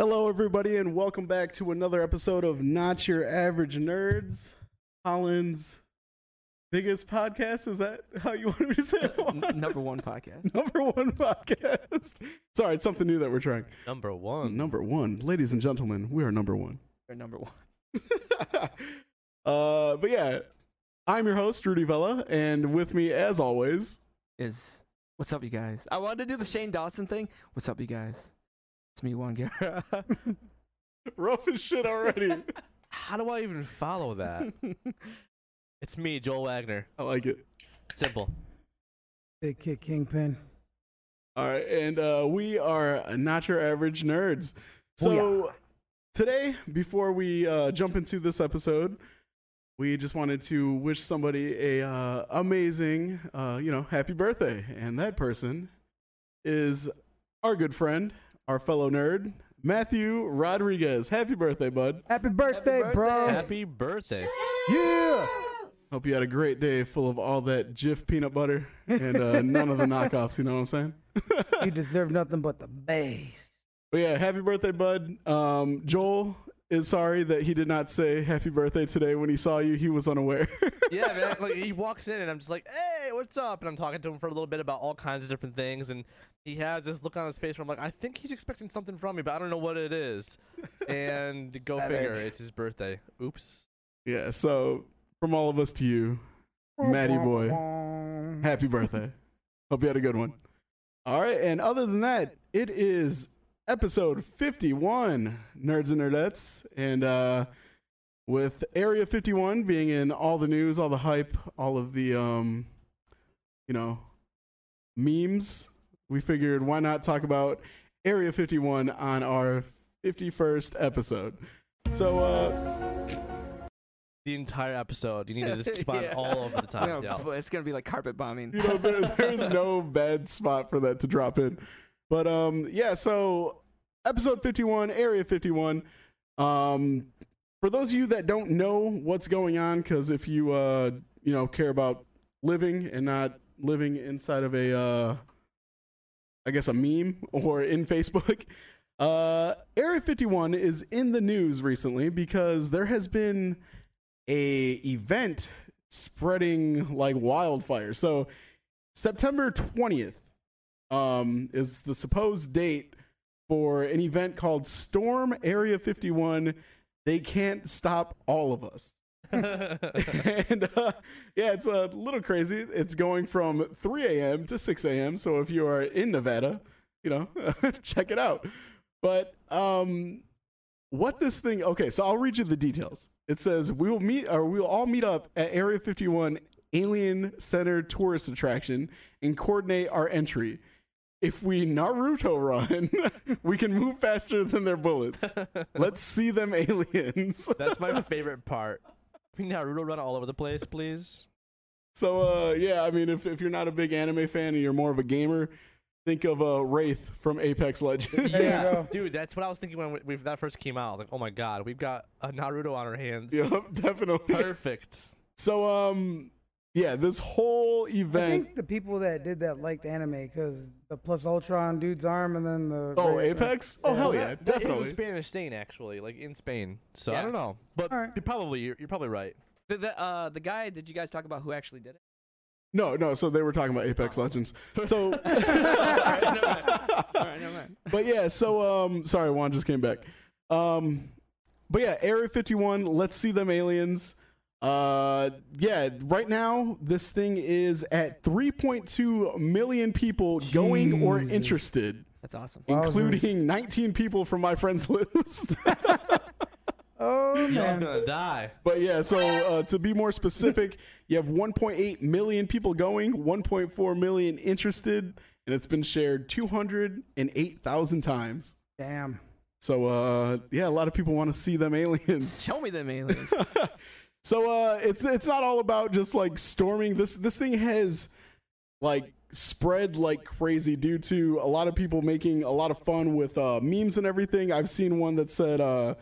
Hello, everybody, and welcome back to another episode of Not Your Average Nerds, Holland's biggest podcast. Is that how you want me to say it? N- number one podcast. Number one podcast. Sorry, it's something new that we're trying. Number one. Number one, ladies and gentlemen, we are number one. Or number one. uh, but yeah, I'm your host, Rudy Vella, and with me, as always, Is what's up, you guys? I wanted to do the Shane Dawson thing. What's up, you guys? It's me, Juan Guerra. rough as shit already. How do I even follow that? It's me, Joel Wagner. I like it. Simple. Big Kick Kingpin. All right, and uh, we are not your average nerds. So today, before we uh, jump into this episode, we just wanted to wish somebody a uh, amazing, uh, you know, happy birthday, and that person is our good friend, our fellow nerd, Matthew Rodriguez. Happy birthday, bud! Happy birthday, birthday. bro. Happy birthday. Yeah. Hope you had a great day, full of all that Jif peanut butter and uh, none of the knockoffs. You know what I'm saying? You deserve nothing but the base. But yeah, happy birthday, bud. Um, Joel is sorry that he did not say happy birthday today when he saw you. He was unaware. yeah, man. Like he walks in and I'm just like, "Hey, what's up?" And I'm talking to him for a little bit about all kinds of different things, and he has this look on his face where I'm like, "I think he's expecting something from me, but I don't know what it is." And go figure, egg. it's his birthday. Oops. yeah, so from all of us to you, Matty boy, happy birthday. Hope you had a good one. All right, and other than that, it is episode 51, Nerds and Nerdettes. And uh, with Area 51 being in all the news, all the hype, all of the, um, you know, memes, we figured why not talk about Area 51 on our 51st episode. So, uh, The entire episode, you need to just keep on Yeah. all over the top. No, yeah. it's gonna be like carpet bombing. you know, there, there's no bad spot for that to drop in. But um, yeah. So episode 51, Area 51. Um, for those of you that don't know what's going on, because if you uh, you know, care about living and not living inside of a uh, I guess a meme or in Facebook. Uh, Area 51 is in the news recently because there has been a event spreading like wildfire. So September 20th um, is the supposed date for an event called Storm Area 51. They can't stop all of us. and uh, yeah, it's a little crazy. It's going from 3 a.m. to 6 a.m. So if you are in Nevada, you know, check it out. But um, what this thing? Okay, so I'll read you the details. It says we will meet, or we will all meet up at Area 51 Alien Center tourist attraction and coordinate our entry. If we Naruto run, we can move faster than their bullets. Let's see them aliens. That's my favorite part. Can we Naruto run all over the place, please? So uh, yeah, I mean, if if you're not a big anime fan and you're more of a gamer, think of uh, Wraith from Apex Legends. Yeah, dude, that's what I was thinking when we, we, that first came out. I was like, oh my god, we've got a Naruto on our hands. Yep, definitely. Perfect. So um, yeah, this whole event. I think the people that did that liked anime because the plus ultra on dude's arm and then the Oh, right- Apex? Oh, hell yeah, That- that is definitely. a Spanish thing, actually, like in Spain. So I don't know, but All right. you're probably you're, you're probably right. The, the, uh, the guy, did you guys talk about who actually did it? No, no. So they were talking about Apex Legends. So, All right, never mind. All right, never mind. but yeah. So um, sorry, Juan just came back. Um, but yeah, Area 51. Let's see them aliens. Uh, yeah. Right now, this thing is at 3.2 million people going or Jesus. interested, That's awesome. Wowzers. including 19 people from my friends list. Oh Y'all man. gonna die. But yeah, so uh, to be more specific, you have 1.8 million people going, 1.4 million interested, and it's been shared 208,000 times. Damn. So uh, yeah, a lot of people want to see them aliens. Show me them aliens. So uh, it's it's not all about just like storming. This this thing has like spread like crazy due to a lot of people making a lot of fun with uh, memes and everything. I've seen one that said uh,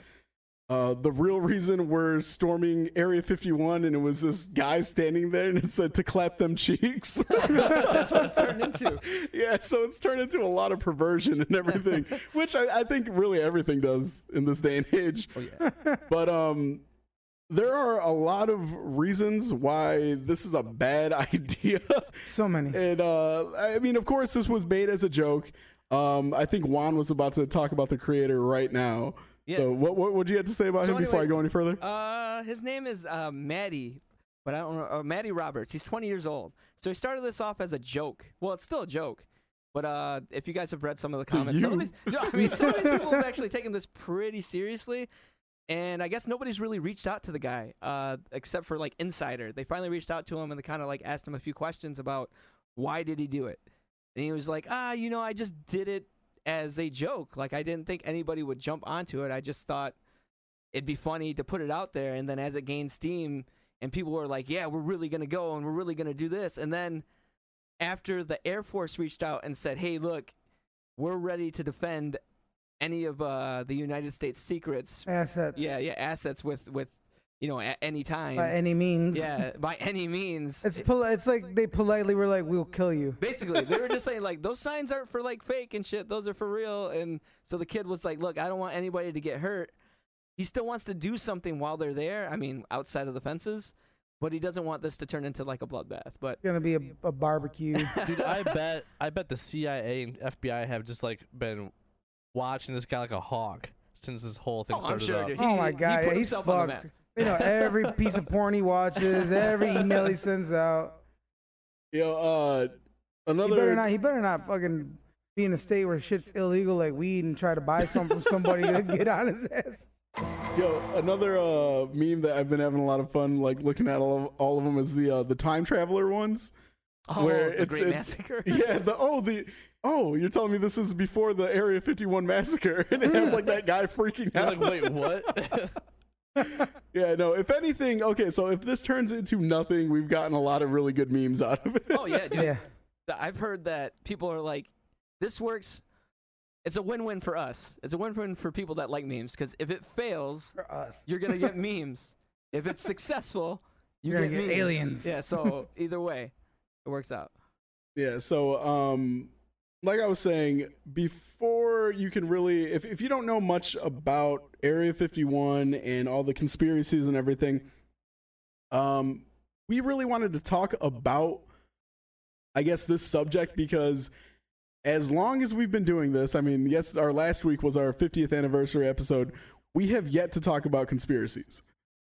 uh, the real reason we're storming Area 51, and it was this guy standing there, and it said to clap them cheeks. That's what it's turned into. yeah, so it's turned into a lot of perversion and everything, which I, I think really everything does in this day and age. Oh yeah. But um, there are a lot of reasons why this is a bad idea. So many. and uh, I mean, of course, this was made as a joke. Um, I think Juan was about to talk about the creator right now. Yeah. So what what would you have to say about So him before I go any further? Uh, his name is uh, Matty, but I don't know. Uh, Matty Roberts. He's 20 years old. So he started this off as a joke. Well, it's still a joke. But uh, if you guys have read some of the comments, some of you. these, I mean, some of these people have actually taken this pretty seriously. And I guess nobody's really reached out to the guy, uh, except for like Insider. They finally reached out to him and they kind of like asked him a few questions about why did he do it. And he was like, ah, you know, I just did it as a joke. Like I didn't think anybody would jump onto it. I just thought it'd be funny to put it out there and then as it gained steam and people were like yeah we're really going to go and we're really going to do this and then after the air force reached out and said hey look we're ready to defend any of uh, the united states secrets Assets. yeah yeah assets with with you know at any time By any means. yeah by any means It's pol- It's like they politely were like, "We'll kill you." Basically, they were just saying like those signs aren't for like fake and shit; those are for real. And so the kid was like, "Look, I don't want anybody to get hurt." He still wants to do something while they're there. I mean, outside of the fences, but he doesn't want this to turn into like a bloodbath. But It's gonna be a, a barbecue. Dude, I bet I bet the CIA and FBI have just like been watching this guy like a hawk since this whole thing Oh, I'm started sure, up. dude. oh He- my he god, put yeah, he's himself on the map. You know, every piece of porn he watches, every email he sends out. You know, uh, He better another not. He better not fucking be in a state where shit's illegal like weed and try to buy some from somebody to get on his ass. Yo, another uh, meme that I've been having a lot of fun like looking at all of, all of them is the uh, the time traveler ones. oh, Where the it's- Great it's- Massacre. Yeah, the oh the oh you're telling me this is before the Area 51 massacre, and it has like that guy freaking You're out. like, wait, what? Yeah, no. If anything, okay, so if this turns into nothing, we've gotten a lot of really good memes out of it. Oh yeah, dude. Yeah, I've heard that people are like, this works. It's a win-win for us. It's a win-win for people that like memes because if it fails, for us. you're gonna get memes. If it's successful, you You're get, gonna get memes. aliens. Yeah. So either way, it works out. Yeah, so um like I was saying, before you can really if if you don't know much about Area 51 and all the conspiracies and everything, um we really wanted to talk about I guess this subject because as long as we've been doing this, I mean, yes, our last week was our 50th anniversary episode. We have yet to talk about conspiracies.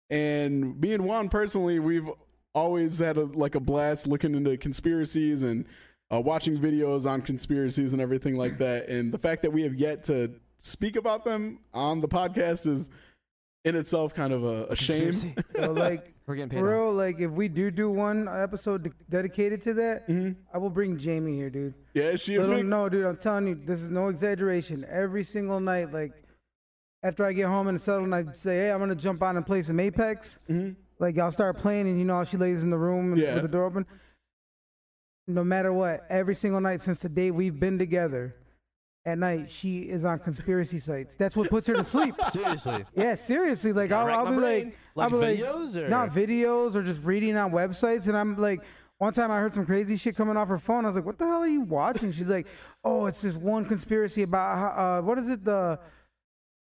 And me and Juan personally, we've always had a, like a blast looking into conspiracies and uh, watching videos on conspiracies and everything like that. And the fact that we have yet to speak about them on the podcast is in itself kind of a, a shame. So like, We're getting paid. for off. real, like if we do do one episode de- dedicated to that, Mhm. I will bring Jamie here, dude. Yeah, she a Little, big- no, dude, I'm telling you, this is no exaggeration. Every single night, like after I get home and settle, and I say, hey, I'm gonna jump on and play some Apex. Mhm. Like y'all start playing, and you know how she lays in the room and Yeah. with the door open. No matter what, every single night since the day we've been together, at night she is on conspiracy sites. That's what puts her to sleep. Seriously. Yeah, seriously. Like I'll, I'll be brain. like, Like I'll be like, or not videos or just reading on websites. And I'm like, one time I heard some crazy shit coming off her phone. I was like, what the hell are you watching? She's like, oh, it's this one conspiracy about how, uh, what is it? The,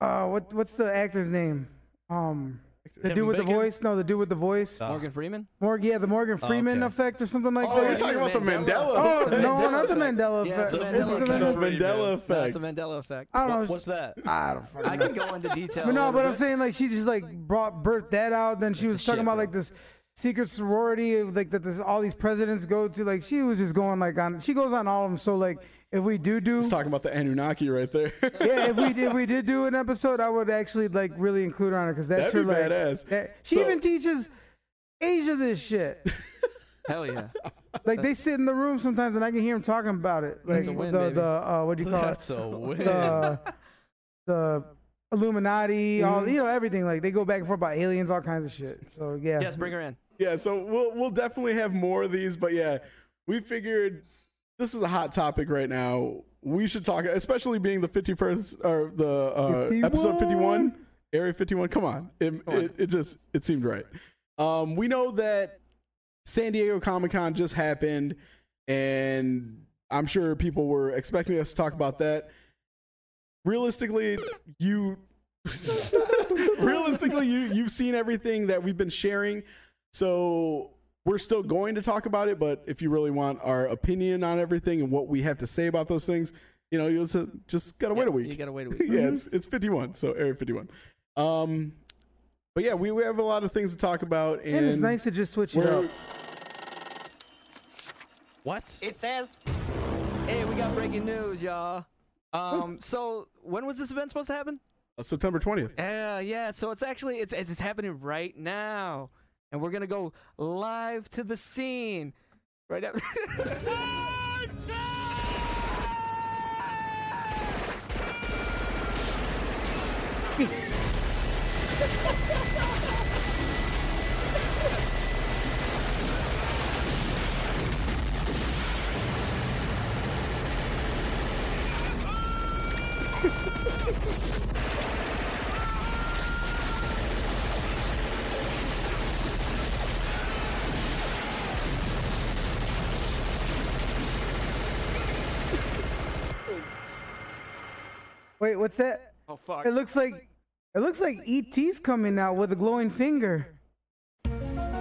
uh, what, what's the actor's name? Um, the Kevin dude with the voice? No, the dude with the voice. Uh, Morgan Freeman. Morgan, yeah, the Morgan Freeman okay. effect or something like Oh, you're talking about the Mandela. Mandela. Oh effect. no, not the Mandela Yeah, effect. it's the Is it Mandela the effect. The Mandela- Mandela That's effect. the Mandela effect. I don't know. What's that? I don't fucking I know. can go into detail. But no, but I'm saying like she just like brought birthed that out. Then she That's was the talking shit, about bro. like this secret sorority of like that this all these presidents go to. Like she was just going like on. She goes on all of them. So like if we do do He's talking about the Anunnaki right there. yeah, if we if we did do an episode, I would actually like really include her on it because that's That'd her be like badass. that- she So- even teaches Asia this shit. hell yeah. Like they sit in the room sometimes and I can hear them talking about it. Like That's a win, the baby. the uh, what do you call it? That's a win. the the Illuminati, all Mhm. you know, everything. Like they go back and forth about aliens, all kinds of shit. So yeah. Yes, bring her in. Yeah, so we'll we'll definitely have more of these, but yeah, we figured this is a hot topic right now. We should talk, especially being the fifty first or the uh, episode fifty one, Area fifty one. Come on, it, It, it just it seemed right. Um, we know that San Diego Comic Con just happened, and I'm sure people were expecting us to talk about that. Realistically, you realistically you you've seen everything that we've been sharing so we're still going to talk about it but if you really want our opinion on everything and what we have to say about those things you know you just, just gotta wait a week You gotta wait a week. yeah it's it's 51 so area 51 um but yeah we, we have a lot of things to talk about and, and it's nice to just switch it up. What? It says Hey, we got breaking news, y'all. Um, so when was this event supposed to happen? uh, september 20th Yeah, yeah. So it's actually it's it's happening right now, and we're gonna go live to the scene right after. Wait, what's that? oh fuck! It looks like it looks like ET's coming out with a glowing finger.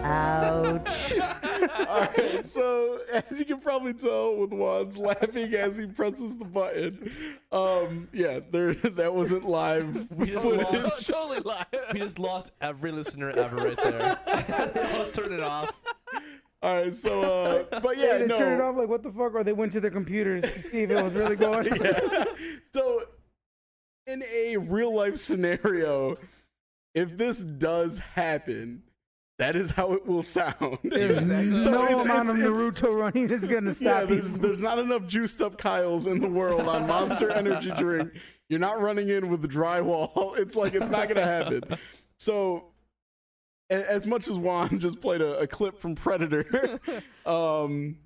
Ouch. all right so as you can probably tell with Juan's laughing as he presses the button um yeah there that wasn't live We just footage. lost- totally live. We just lost every listener ever right there. Let's turn it off. all right so uh but yeah they no turned it off like what the fuck, or they went to their computers to see if it was really going. yeah. So, in a real life scenario, if this does happen, that is how it will sound. There's So no it's- amount of it's- it's- Naruto running is gonna Yeah, stop there's you. there's not enough juiced up Kyles in the world on Monster Energy drink. You're not running in with the drywall. It's like it's not gonna happen. So, a- as much as Juan just played a, a clip from Predator, um,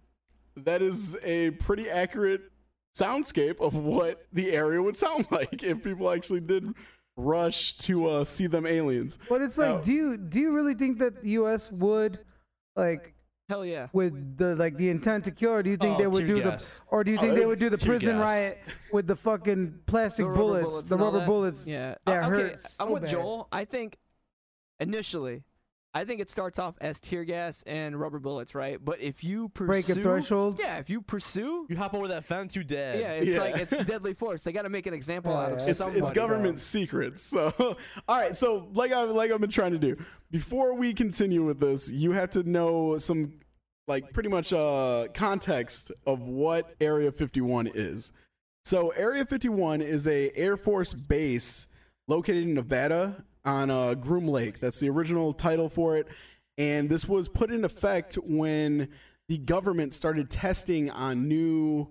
that is a pretty accurate soundscape of what the area would sound like if people actually did rush to uh, see them aliens. But it's like, Now- do you do you really think that the U.S. would like Hell yeah. with the like the intent to kill, do you think Oh, they would do gas. the, or do you think Oh, they would do the prison gas. riot with the fucking plastic The bullets, bullets the rubber that? bullets? Yeah. that Uh, okay, hurt I'm so with bad. Joel. I think initially, I think it starts off as tear gas and rubber bullets, right? But if you pursue, Break a threshold? yeah, if you pursue, You hop over that fence, you dead. yeah, it's Yeah. like it's deadly force. They got to make an example out of Yeah, it's, somebody. it's government secrets. So, all right. So, like I like I've been trying to do before we continue with this, you have to know some like pretty much uh context of what Area 51 is. So, Area 51 is a Air Force base located in Nevada on uh, Groom Lake. That's the original title for it, and this was put in effect when the government started testing on new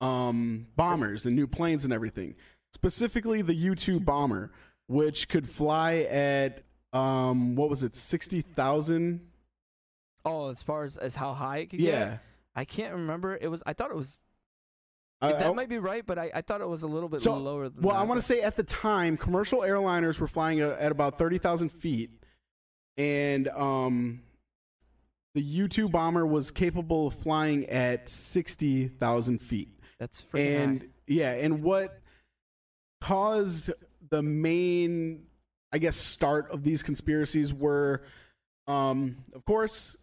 um, bombers and new planes and everything. Specifically, the U two bomber, which could fly at um, what was it, sixty thousand? Oh, as far as, as how high it could Yeah, get, I can't remember. It was. I thought it was. I- that I- might be right, but I, I thought it was a little bit So, lower than Well, that. I want to say at the time, commercial airliners were flying at, about thirty thousand feet, and um, the U two bomber was capable of flying at sixty thousand feet. that's and high. yeah, and what caused the main, I guess, start of these conspiracies were, um, of course,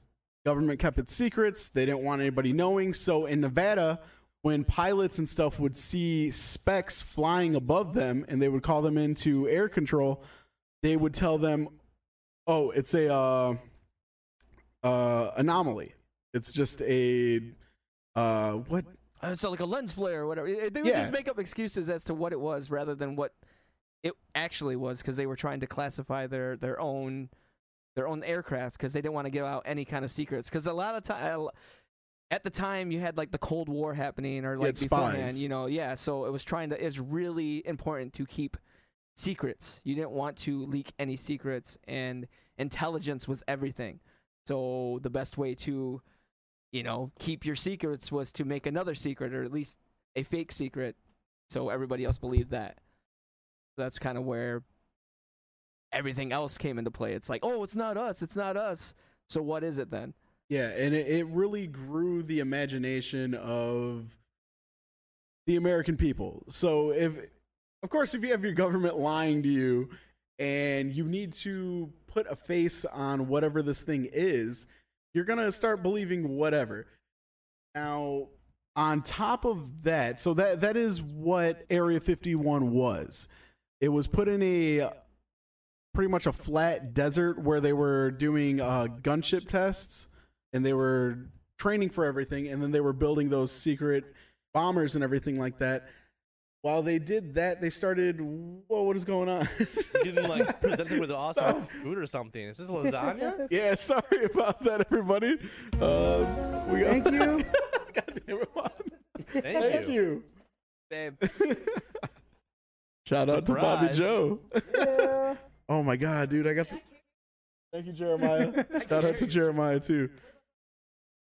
government kept its secrets. They didn't want anybody knowing. So in Nevada, when pilots and stuff would see specks flying above them, and they would call them into air control, they would tell them, "Oh, it's a uh, uh, anomaly. It's just a uh, what Uh, so like a lens flare or whatever. They would Yeah. just make up excuses as to what it was rather than what it actually was because they were trying to classify their their own their own aircraft because they didn't want to give out any kind of secrets because a lot of time at the time you had like the Cold War happening or like beforehand, you know, yeah. So it was trying to. It's really important to keep secrets. You didn't want to leak any secrets, and intelligence was everything. So the best way to, you know, keep your secrets was to make another secret, or at least a fake secret, so everybody else believed that. That's kind of where everything else came into play. It's like, oh, it's not us, it's not us. So what is it then? Yeah, and it, really grew the imagination of the American people. So if of course if you have your government lying to you and you need to put a face on whatever this thing is, you're going to start believing whatever. Now, on top of that, so that that is what Area 51 was. It was put in a pretty much a flat desert where they were doing uh, gunship tests and they were training for everything, and then they were building those secret bombers and everything like that. While they did that, they started. Whoa, what is going on? Getting like presented with awesome Stop. food or something. Is this lasagna? yeah, sorry about that, everybody. Um, we got, Thank you. God damn it, Juan. Thank, Thank you. you. Babe. Shout out to Bobby Joe. Yeah. Oh my God, dude, I got the. Thank you, Jeremiah. Shout out to Jeremiah too.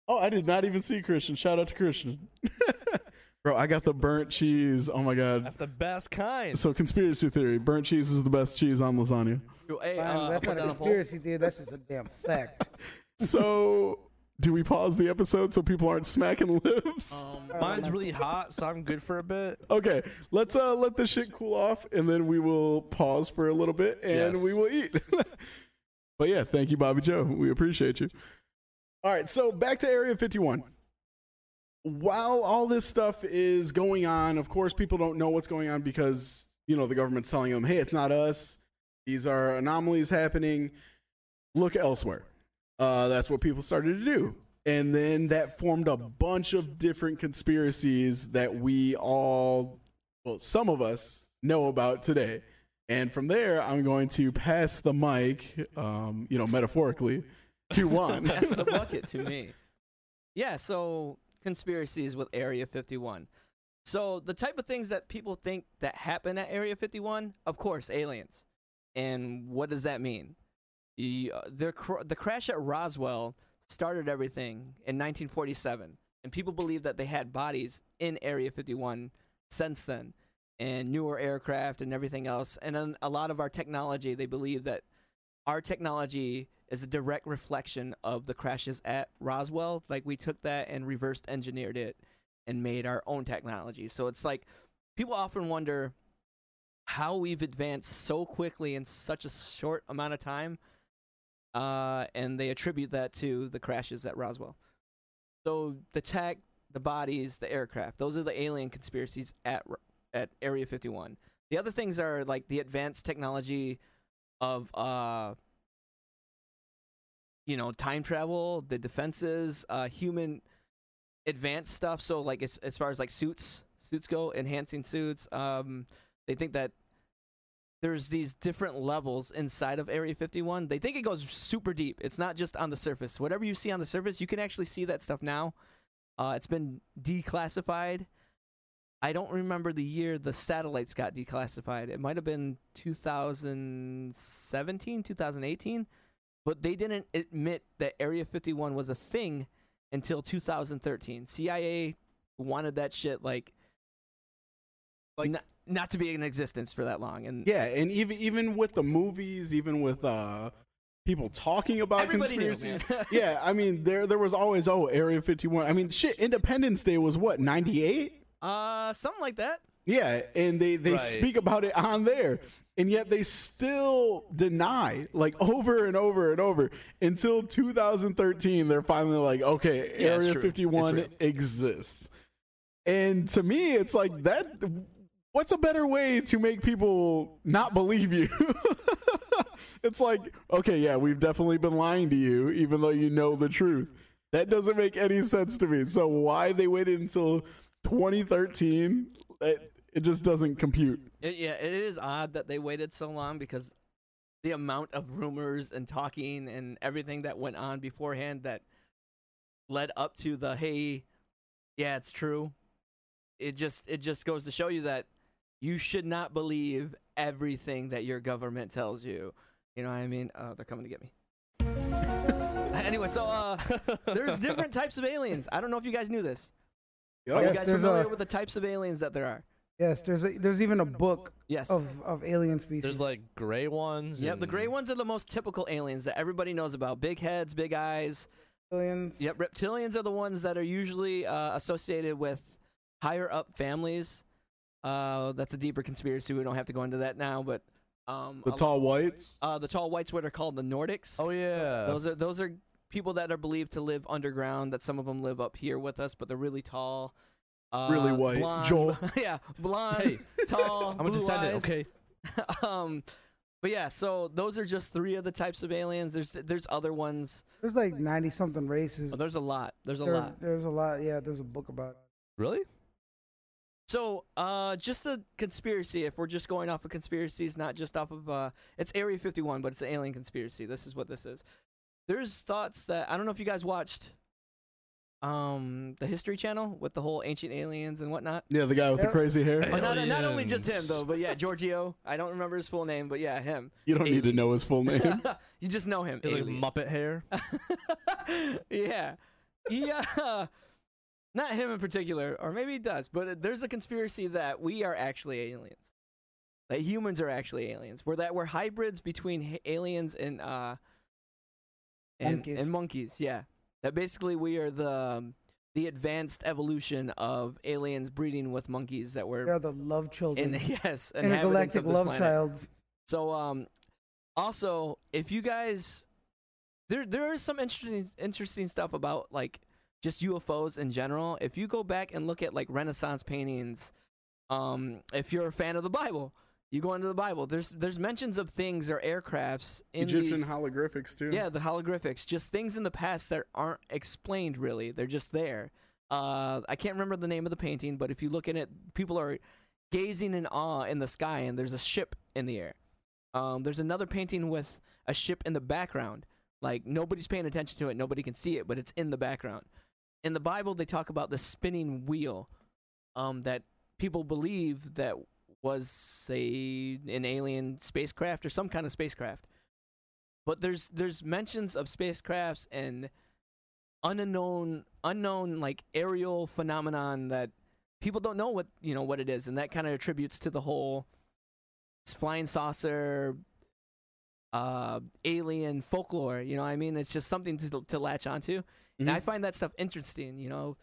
Oh, I did not even see Christian. Shout out to Christian. Bro, I got the burnt cheese. Oh my God. That's the best kind. So conspiracy theory: burnt cheese is the best cheese on lasagna. Hey, Fine, uh, I'll that's put not a down a poll. conspiracy theory. That's just a damn fact. So, do we pause the episode so people aren't smacking lips? Um, Mine's really hot, so I'm good for a bit. Okay, let's uh let this shit cool off, and then we will pause for a little bit, and Yes. we will eat. but yeah, thank you, Bobby Joe. We appreciate you. All right, so back to Area 51. While all this stuff is going on, of course, people don't know what's going on because you know the government's telling them, "Hey, it's not us. These are anomalies happening. Look elsewhere." Uh, that's what people started to do. And then that formed a bunch of different conspiracies that we all, well, some of us know about today. And from there, I'm going to pass the mic, um, you know, metaphorically, to Juan. That's the bucket to me. Yeah, so conspiracies with Area 51. So the type of things that people think that happen at Area 51, of course, aliens. And what does that mean? You, uh, the, the crash at Roswell started everything in 1947, and people believe that they had bodies in Area 51 since then, and newer aircraft and everything else. And then a lot of our technology, they believe that our technology is a direct reflection of the crashes at Roswell. Like we took that and reversed engineered it and made our own technology. So it's like people often wonder how we've advanced so quickly in such a short amount of time. Uh, and they attribute that to the crashes at Roswell. So the tech, the bodies, the aircraft, those are the alien conspiracies at at Area 51. The other things are like the advanced technology of uh you know time travel the defenses uh human advanced stuff. So like as, as far as like suits suits go enhancing suits um they think that there's these different levels inside of area 51 they think it goes super deep. It's not just on the surface. Whatever you see on the surface you can actually see that stuff now. Uh it's been declassified. I don't remember the year the satellites got declassified. It might have been 2017, 2018, but they didn't admit that Area 51 was a thing until 2013. CIA wanted that shit like Like- not, not to be in existence for that long and yeah, and even even with the movies, even with uh, people talking about everybody conspiracies. man. yeah, I mean, there there was always oh Area 51. I mean, shit, Independence Day was what 98. uh something like that. Yeah, and they they Right. speak about it on there, and yet they still deny like over and over and over until 2013. They're finally like, okay, Yeah, Area 51 exists, and to me, it's like that. What's a better way to make people not believe you? it's like, okay, yeah, we've definitely been lying to you, even though you know the truth. That doesn't make any sense to me. So why they waited until 2013? It, it just doesn't compute. It, yeah, it is odd that they waited so long because the amount of rumors and talking and everything that went on beforehand that led up to the hey, yeah, it's true. It just it just goes to show you that you should not believe everything that your government tells you. You know what I mean? Oh, they're coming to get me. anyway, so uh, there's different types of aliens. I don't know if you guys knew this. Yup. Are you guys familiar a- with the types of aliens that there are? Yes, there's a, there's even a book Yes. of, of alien species. There's like gray ones. Yep, the gray ones are the most typical aliens that everybody knows about. Big heads, big eyes. aliens. Yep, reptilians are the ones that are usually uh, associated with higher up families. Uh, that's a deeper conspiracy. We don't have to go into that now, but um, The tall whites. uh, the tall whites, what are called the Nordics. Oh yeah. Those are those are people that are believed to live underground. That some of them live up here with us, but they're really tall. Uh, Really white. blonde, Joel. yeah, blonde, Hey, tall, I'm a blue descendant. eyes. Okay. um, but yeah, so those are just three of the types of aliens. There's there's other ones. There's like ninety something races. Oh, there's a lot. There's a There- lot. There's a lot. Yeah, there's a book about it. Really? So, uh, just a conspiracy. If we're just going off of conspiracies, not just off of uh, it's Area 51, but it's an alien conspiracy. This is what this is. There's thoughts that I don't know if you guys watched, um, the History Channel with the whole ancient aliens and whatnot. Yeah, the guy with the crazy hair. But not, not only just him though, but yeah, Giorgio. I don't remember his full name, but yeah, him. You don't need to know his full name. you just know him. It's like aliens. Muppet hair. yeah. Yeah. Not him in particular, or maybe he does, but there's a conspiracy that we are actually aliens. That humans are actually aliens. We're that we're hybrids between h- aliens and uh and Monkeys. and monkeys, yeah. That basically we are the um, the advanced evolution of aliens breeding with monkeys that were They're the love children. in yes, Intergalactic love planet. child. So um also if you guys there there is some interesting interesting stuff about like just UFOs in general. If you go back and look at like Renaissance paintings, um if you're a fan of the Bible, you go into the Bible. There's there's mentions of things or aircrafts in Egyptian these holographics too. yeah, the holographics, just things in the past that aren't explained really. They're just there. Uh, I can't remember the name of the painting, but if you look at it, people are gazing in awe in the sky, and there's a ship in the air. Um, there's another painting with a ship in the background. Like nobody's paying attention to it, nobody can see it, but it's in the background. In the Bible, they talk about the spinning wheel, um, that people believe that was a an alien spacecraft or some kind of spacecraft. But there's there's mentions of spacecrafts and unknown unknown like aerial phenomenon that people don't know what you know what it is. And that kind of attributes to the whole flying saucer uh alien folklore. You know what i mean? It's just something to to latch onto. And i Mhm. find that stuff interesting you know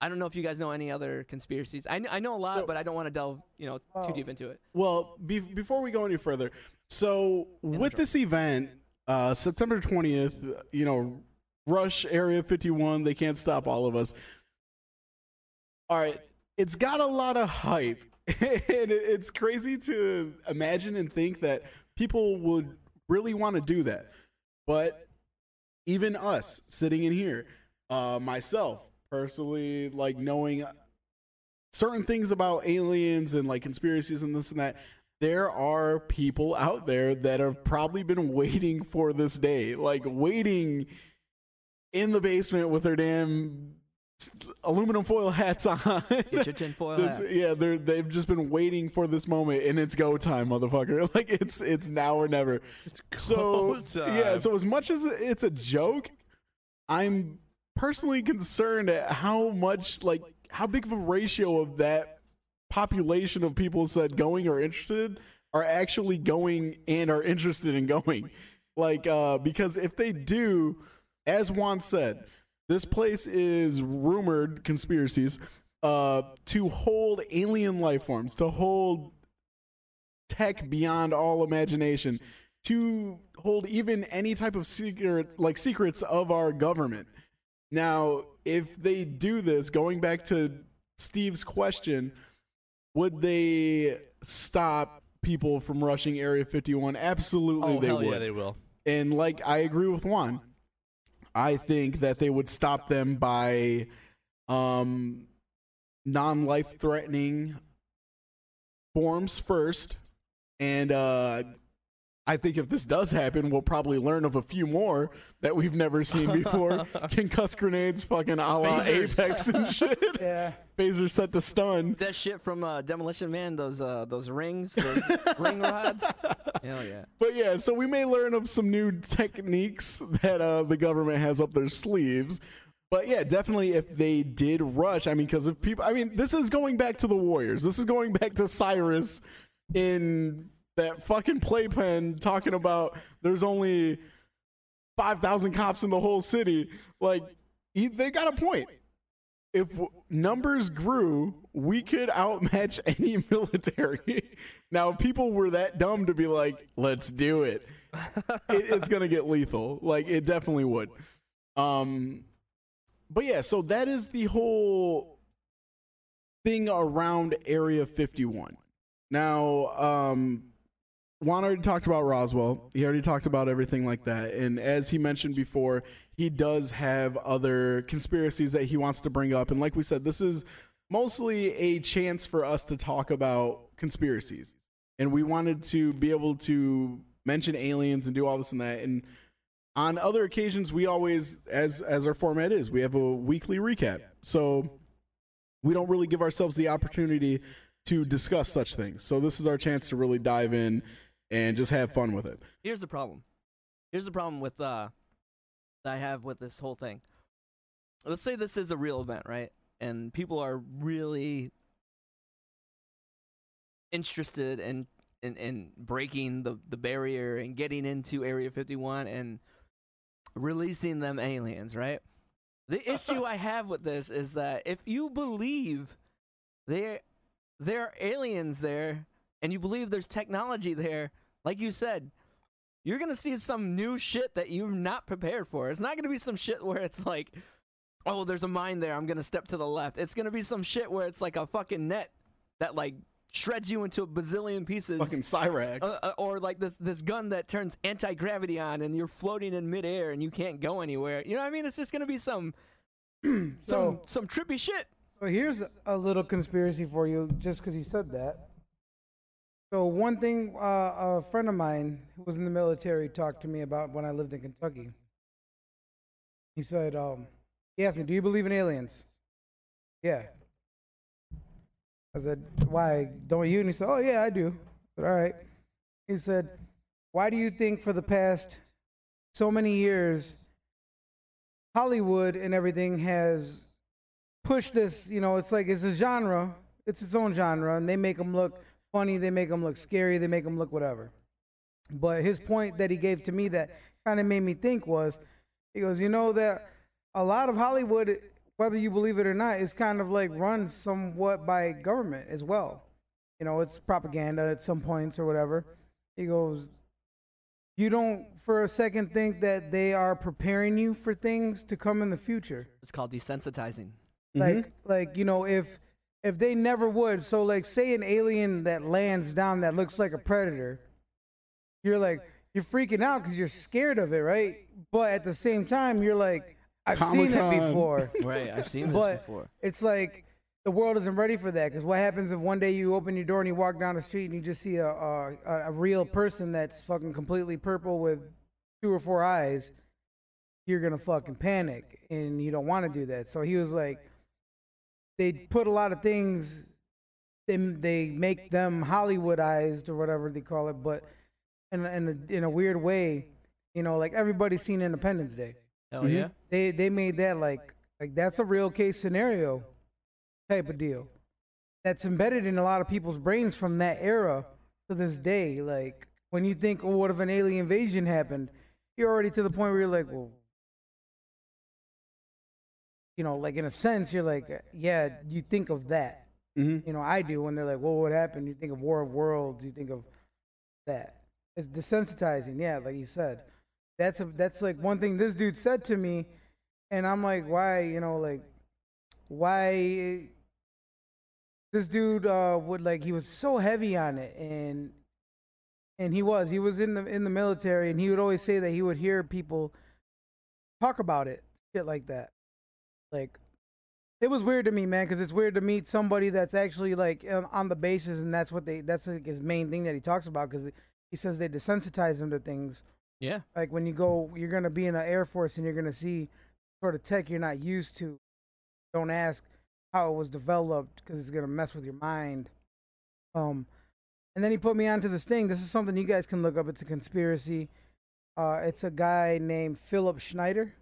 i don't know if you guys know any other conspiracies i, I know a lot So- but i don't want to delve you know too Oh. deep into it Well, be- before we go any further, so with this event, uh, September 20th, you know, Rush Area 51, they can't stop all of us. All right, it's got a lot of hype. and it's crazy to imagine and think that people would really want to do that. But even us sitting in here, uh, myself personally, like knowing certain things about aliens and like conspiracies and this and that, there are people out there that have probably been waiting for this day, like waiting in the basement with their damn aluminum foil hats on. get your tinfoil This- hat. yeah, they're they've just been waiting for this moment, and it's go time, motherfucker. Like it's it's now or never. So go time. yeah, so as much as it's a joke, I'm personally concerned at how much like how big of a ratio of that population of people said going or interested are actually going and are interested in going. Like uh because if they do, as Juan said, this place is rumored conspiracies uh to hold alien life forms, to hold tech beyond all imagination, to hold even any type of secret like secrets of our government. Now, if they do this, going back to Steve's question, would they stop people from rushing Area 51? Absolutely, Oh they hell would. yeah, they will. And like I agree with Juan. I think that they would stop them by um non-life threatening forms first and uh I think if this does happen, we'll probably learn of a few more that we've never seen before. Concuss grenades, fucking a la Phasers. Apex and shit. Yeah. Phaser set to stun. That shit from uh, Demolition Man, those uh, those rings, those ring rods. Hell yeah. But yeah, so we may learn of some new techniques that uh, the government has up their sleeves. But yeah, definitely if they did rush, I mean, because if people, I mean, this is going back to the Warriors. This is going back to Cyrus in that fucking playpen talking about there's only 5,000 cops in the whole city. Like, he, they got a point. If w- numbers grew, we could outmatch any military. now, if people were that dumb to be like, let's do it, it it's going to get lethal. Like, it definitely would. Um, but yeah, so that is the whole thing around Area 51. Now, um, Juan already talked about Roswell. He already talked about everything like that. And as he mentioned before, he does have other conspiracies that he wants to bring up. And like we said, this is mostly a chance for us to talk about conspiracies. And we wanted to be able to mention aliens and do all this and that. And on other occasions, we always, as as our format is, we have a weekly recap. So we don't really give ourselves the opportunity to discuss such things. So this is our chance to really dive in and just have fun with it. Here's the problem. Here's the problem with uh that I have with this whole thing. Let's say this is a real event, right? And people are really interested in in, in breaking the, the barrier and getting into Area 51 and releasing them aliens, right? The issue I have with this is that if you believe there there are aliens there and you believe there's technology there, like you said, you're gonna see some new shit that you're not prepared for. It's not gonna be some shit where it's like, oh, there's a mine there, I'm gonna step to the left. It's gonna be some shit where it's like a fucking net that like shreds you into a bazillion pieces. Fucking Cyrax. Uh, uh, or like this this gun that turns anti gravity on and you're floating in midair and you can't go anywhere. You know what I mean? It's just gonna be some some So, some trippy shit. so here's a little conspiracy for you, just because you said that. So one thing, uh, a friend of mine who was in the military talked to me about when I lived in Kentucky. He said, um, he asked me, "Do you believe in aliens?" Yeah. I said, "Why don't you?" And he said, "Oh yeah, I do." Said, "All right." He said, "Why do you think for the past so many years Hollywood and everything has pushed this? You know, it's like it's a genre, it's its own genre, and they make them look funny, they make them look scary, they make them look whatever." But his point that he gave to me that kind of made me think was, he goes, "You know that a lot of Hollywood." whether you believe it or not, is kind of like run somewhat by government as well. You know, it's propaganda at some points or whatever. He goes, you don't for a second think that they are preparing you for things to come in the future. It's called desensitizing. Like, mm-hmm. like you know, if if they never would, so like, say an alien that lands down that looks like a predator, you're like, you're freaking out because you're scared of it, right? But at the same time, you're like, I've seen it before. Right, I've seen this But before. it's like the world isn't ready for that. Because what happens if one day you open your door and you walk down the street and you just see a a, a, a real person that's fucking completely purple with two or four eyes? You're gonna fucking panic, and you don't want to do that. So he was like, they put a lot of things. They they make them Hollywoodized or whatever they call it, but in a- in a, in a weird way, you know, like everybody's seen Independence Day Hell mm-hmm. yeah. they they made that like like that's a real case scenario type of deal that's embedded in a lot of people's brains from that era to this day like when you think oh what if an alien invasion happened you're already to the point where you're like well you know like in a sense you're like yeah you think of that. Mhm. you know i do when they're like well what happened? You think of war of worlds you think of that. It's desensitizing yeah like you said. That's a, that's like one thing this dude said to me and i'm like why you know like why this dude uh would like he was so heavy on it and and he was. He was in the in the military and he would always say that he would hear people talk about it shit like that like it was weird to me man because it's weird to meet somebody that's actually like on- the bases and that's what they that's like his main thing that he talks about because he says they desensitize them to things. Yeah. Like when you go, you're gonna be in the Air Force and you're gonna see sort of tech you're not used to. Don't ask how it was developed because it's gonna mess with your mind. Um, and then he put me onto this thing. This is something you guys can look up. It's a conspiracy. Uh, it's a guy named Philip Schneider,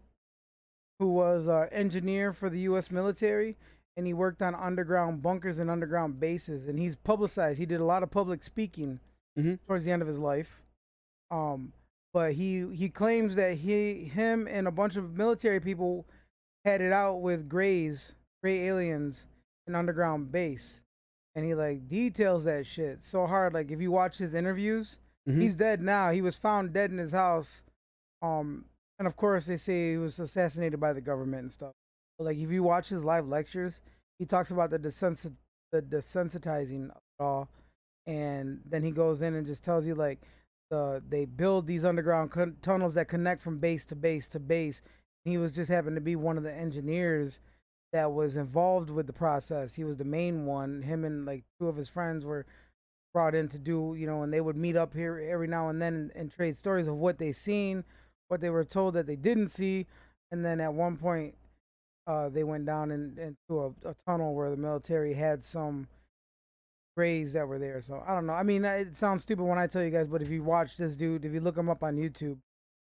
who was an engineer for the U.S. military, and he worked on underground bunkers and underground bases. And he's publicized. He did a lot of public speaking Mhm. towards the end of his life. Um, but he he claims that he him and a bunch of military people had it out with grays, gray aliens, an underground base, and he like details that shit so hard. Like if you watch his interviews, Mhm. he's dead now. He was found dead in his house, um, and of course they say he was assassinated by the government and stuff. But like if you watch his live lectures, he talks about the the desensitizing of it all, and then he goes in and just tells you like the they build these underground con- tunnels that connect from base to base to base. He was just happened to be one of the engineers that was involved with the process. He was the main one. Him and like two of his friends were brought in to do, you know, and they would meet up here every now and then and, and trade stories of what they seen, what they were told that they didn't see, and then at one point, uh, they went down in, into a, a tunnel where the military had some grays that were there. So I don't know. I mean, it sounds stupid when I tell you guys, but if you watch this dude, if you look him up on YouTube,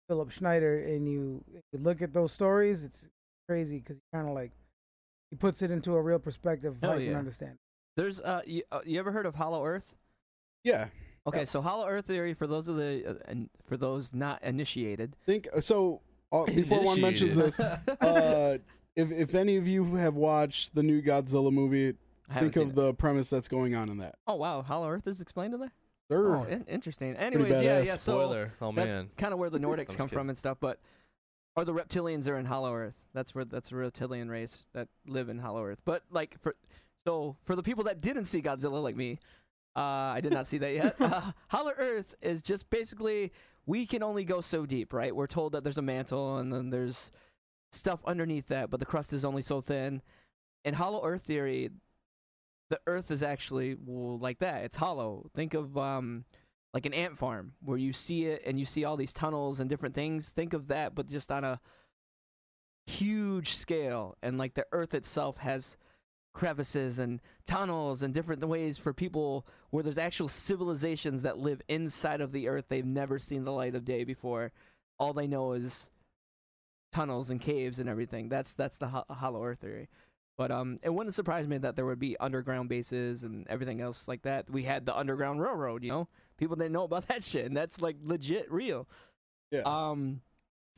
Philip Schneider, and you, you look at those stories, it's crazy because he kind of like he puts it into a real perspective. Hell I can understand. There's uh you, uh, you ever heard of Hollow Earth? Yeah. Okay, so Hollow Earth theory for those of the uh, and for those not initiated. Think so. Uh, before one mentions this, uh, if if any of you have watched the new Godzilla movie, I think of it. the premise that's going on in that. Oh wow, Hollow Earth is explained in there. Sure. Oh, in- interesting. Anyways, yeah, badass. yeah. So Spoiler. oh that's man. kind of where the Nordics come kidding. from and stuff, but or the reptilians are in Hollow Earth. That's where that's a reptilian race that live in Hollow Earth. But like for so for the people that didn't see Godzilla like me, uh, I did not see that yet. Uh, Hollow Earth is just basically we can only go so deep, right? We're told that there's a mantle and then there's stuff underneath that, but the crust is only so thin. In Hollow Earth theory, the Earth is actually well, like that. It's hollow. Think of um, like an ant farm where you see it and you see all these tunnels and different things. Think of that, but just on a huge scale. And like the Earth itself has crevices and tunnels and different ways for people where there's actual civilizations that live inside of the Earth. They've never seen the light of day before. All they know is tunnels and caves and everything. That's that's the ho- Hollow Earth theory. But um, it wouldn't surprise me that there would be underground bases and everything else like that. We had the Underground Railroad, you know. People didn't know about that shit, and that's like legit real. Yeah. Um.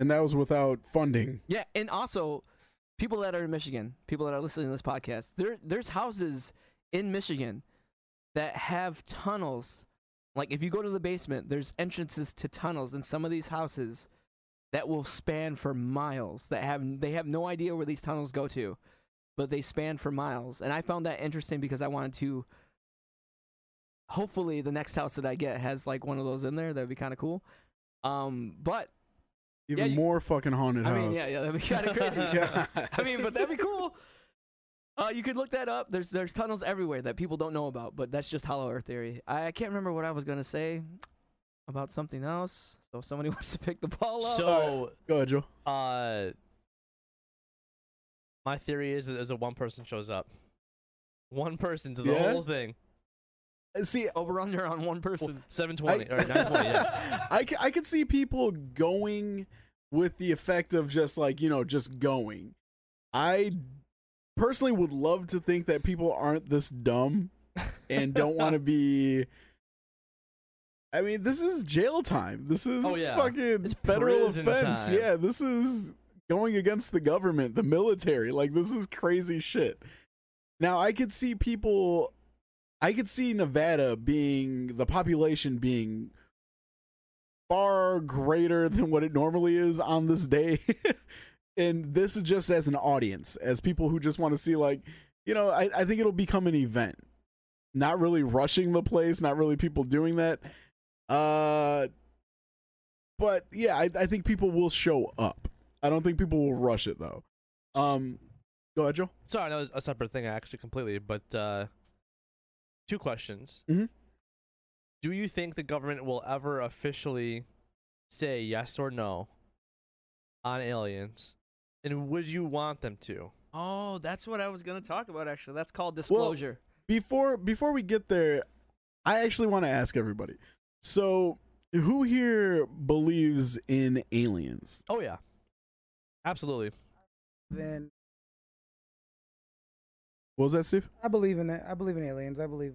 and that was without funding. Yeah, and also people that are in Michigan, people that are listening to this podcast, there there's houses in Michigan that have tunnels. Like if you go to the basement, there's entrances to tunnels in some of these houses that will span for miles. That have they have no idea where these tunnels go to, but they span for miles. And I found that interesting because I wanted to hopefully the next house that I get has like one of those in there. That'd be kind of cool. Um, but Even Yeah, you- more fucking haunted I house. mean, yeah, yeah, that'd be kind of crazy. God. I mean, but that'd be cool. Uh, you could look that up. There's there's tunnels everywhere that people don't know about, but that's just Hollow Earth theory. I, I can't remember what I was gonna say about something else. So if somebody wants to pick the ball up. So, Go ahead, Joe. uh, my theory is that there's a one person shows up, one person to the Yeah? whole thing. See, over under on one person. Seven twenty or nine twenty. Yeah. I, ca- I could see people going with the effect of just like, you know, just going. I personally would love to think that people aren't this dumb and don't want to be. I mean, this is jail time. This is Oh, yeah. fucking It's federal offense. time. Yeah, this is going against the government, the military. Like, this is crazy shit. Now, I could see people. I could see Nevada being the population being far greater than what it normally is on this day. and this is just as an audience, as people who just want to see, like, you know, I, I think it'll become an event. Not really rushing the place, not really people doing that. Uh, but yeah, I, I think people will show up. I don't think people will rush it though. Um, go ahead, Joe. Sorry, no, it's a separate thing actually completely, but uh, two questions. Mhm. Do you think the government will ever officially say yes or no on aliens? And would you want them to? Oh, that's what I was gonna talk about. Actually, that's called disclosure. before before we get there, I actually want to ask everybody. So, who here believes in aliens? Oh yeah. Absolutely. Then What was that, Steve? I believe in it. I believe in aliens. I believe.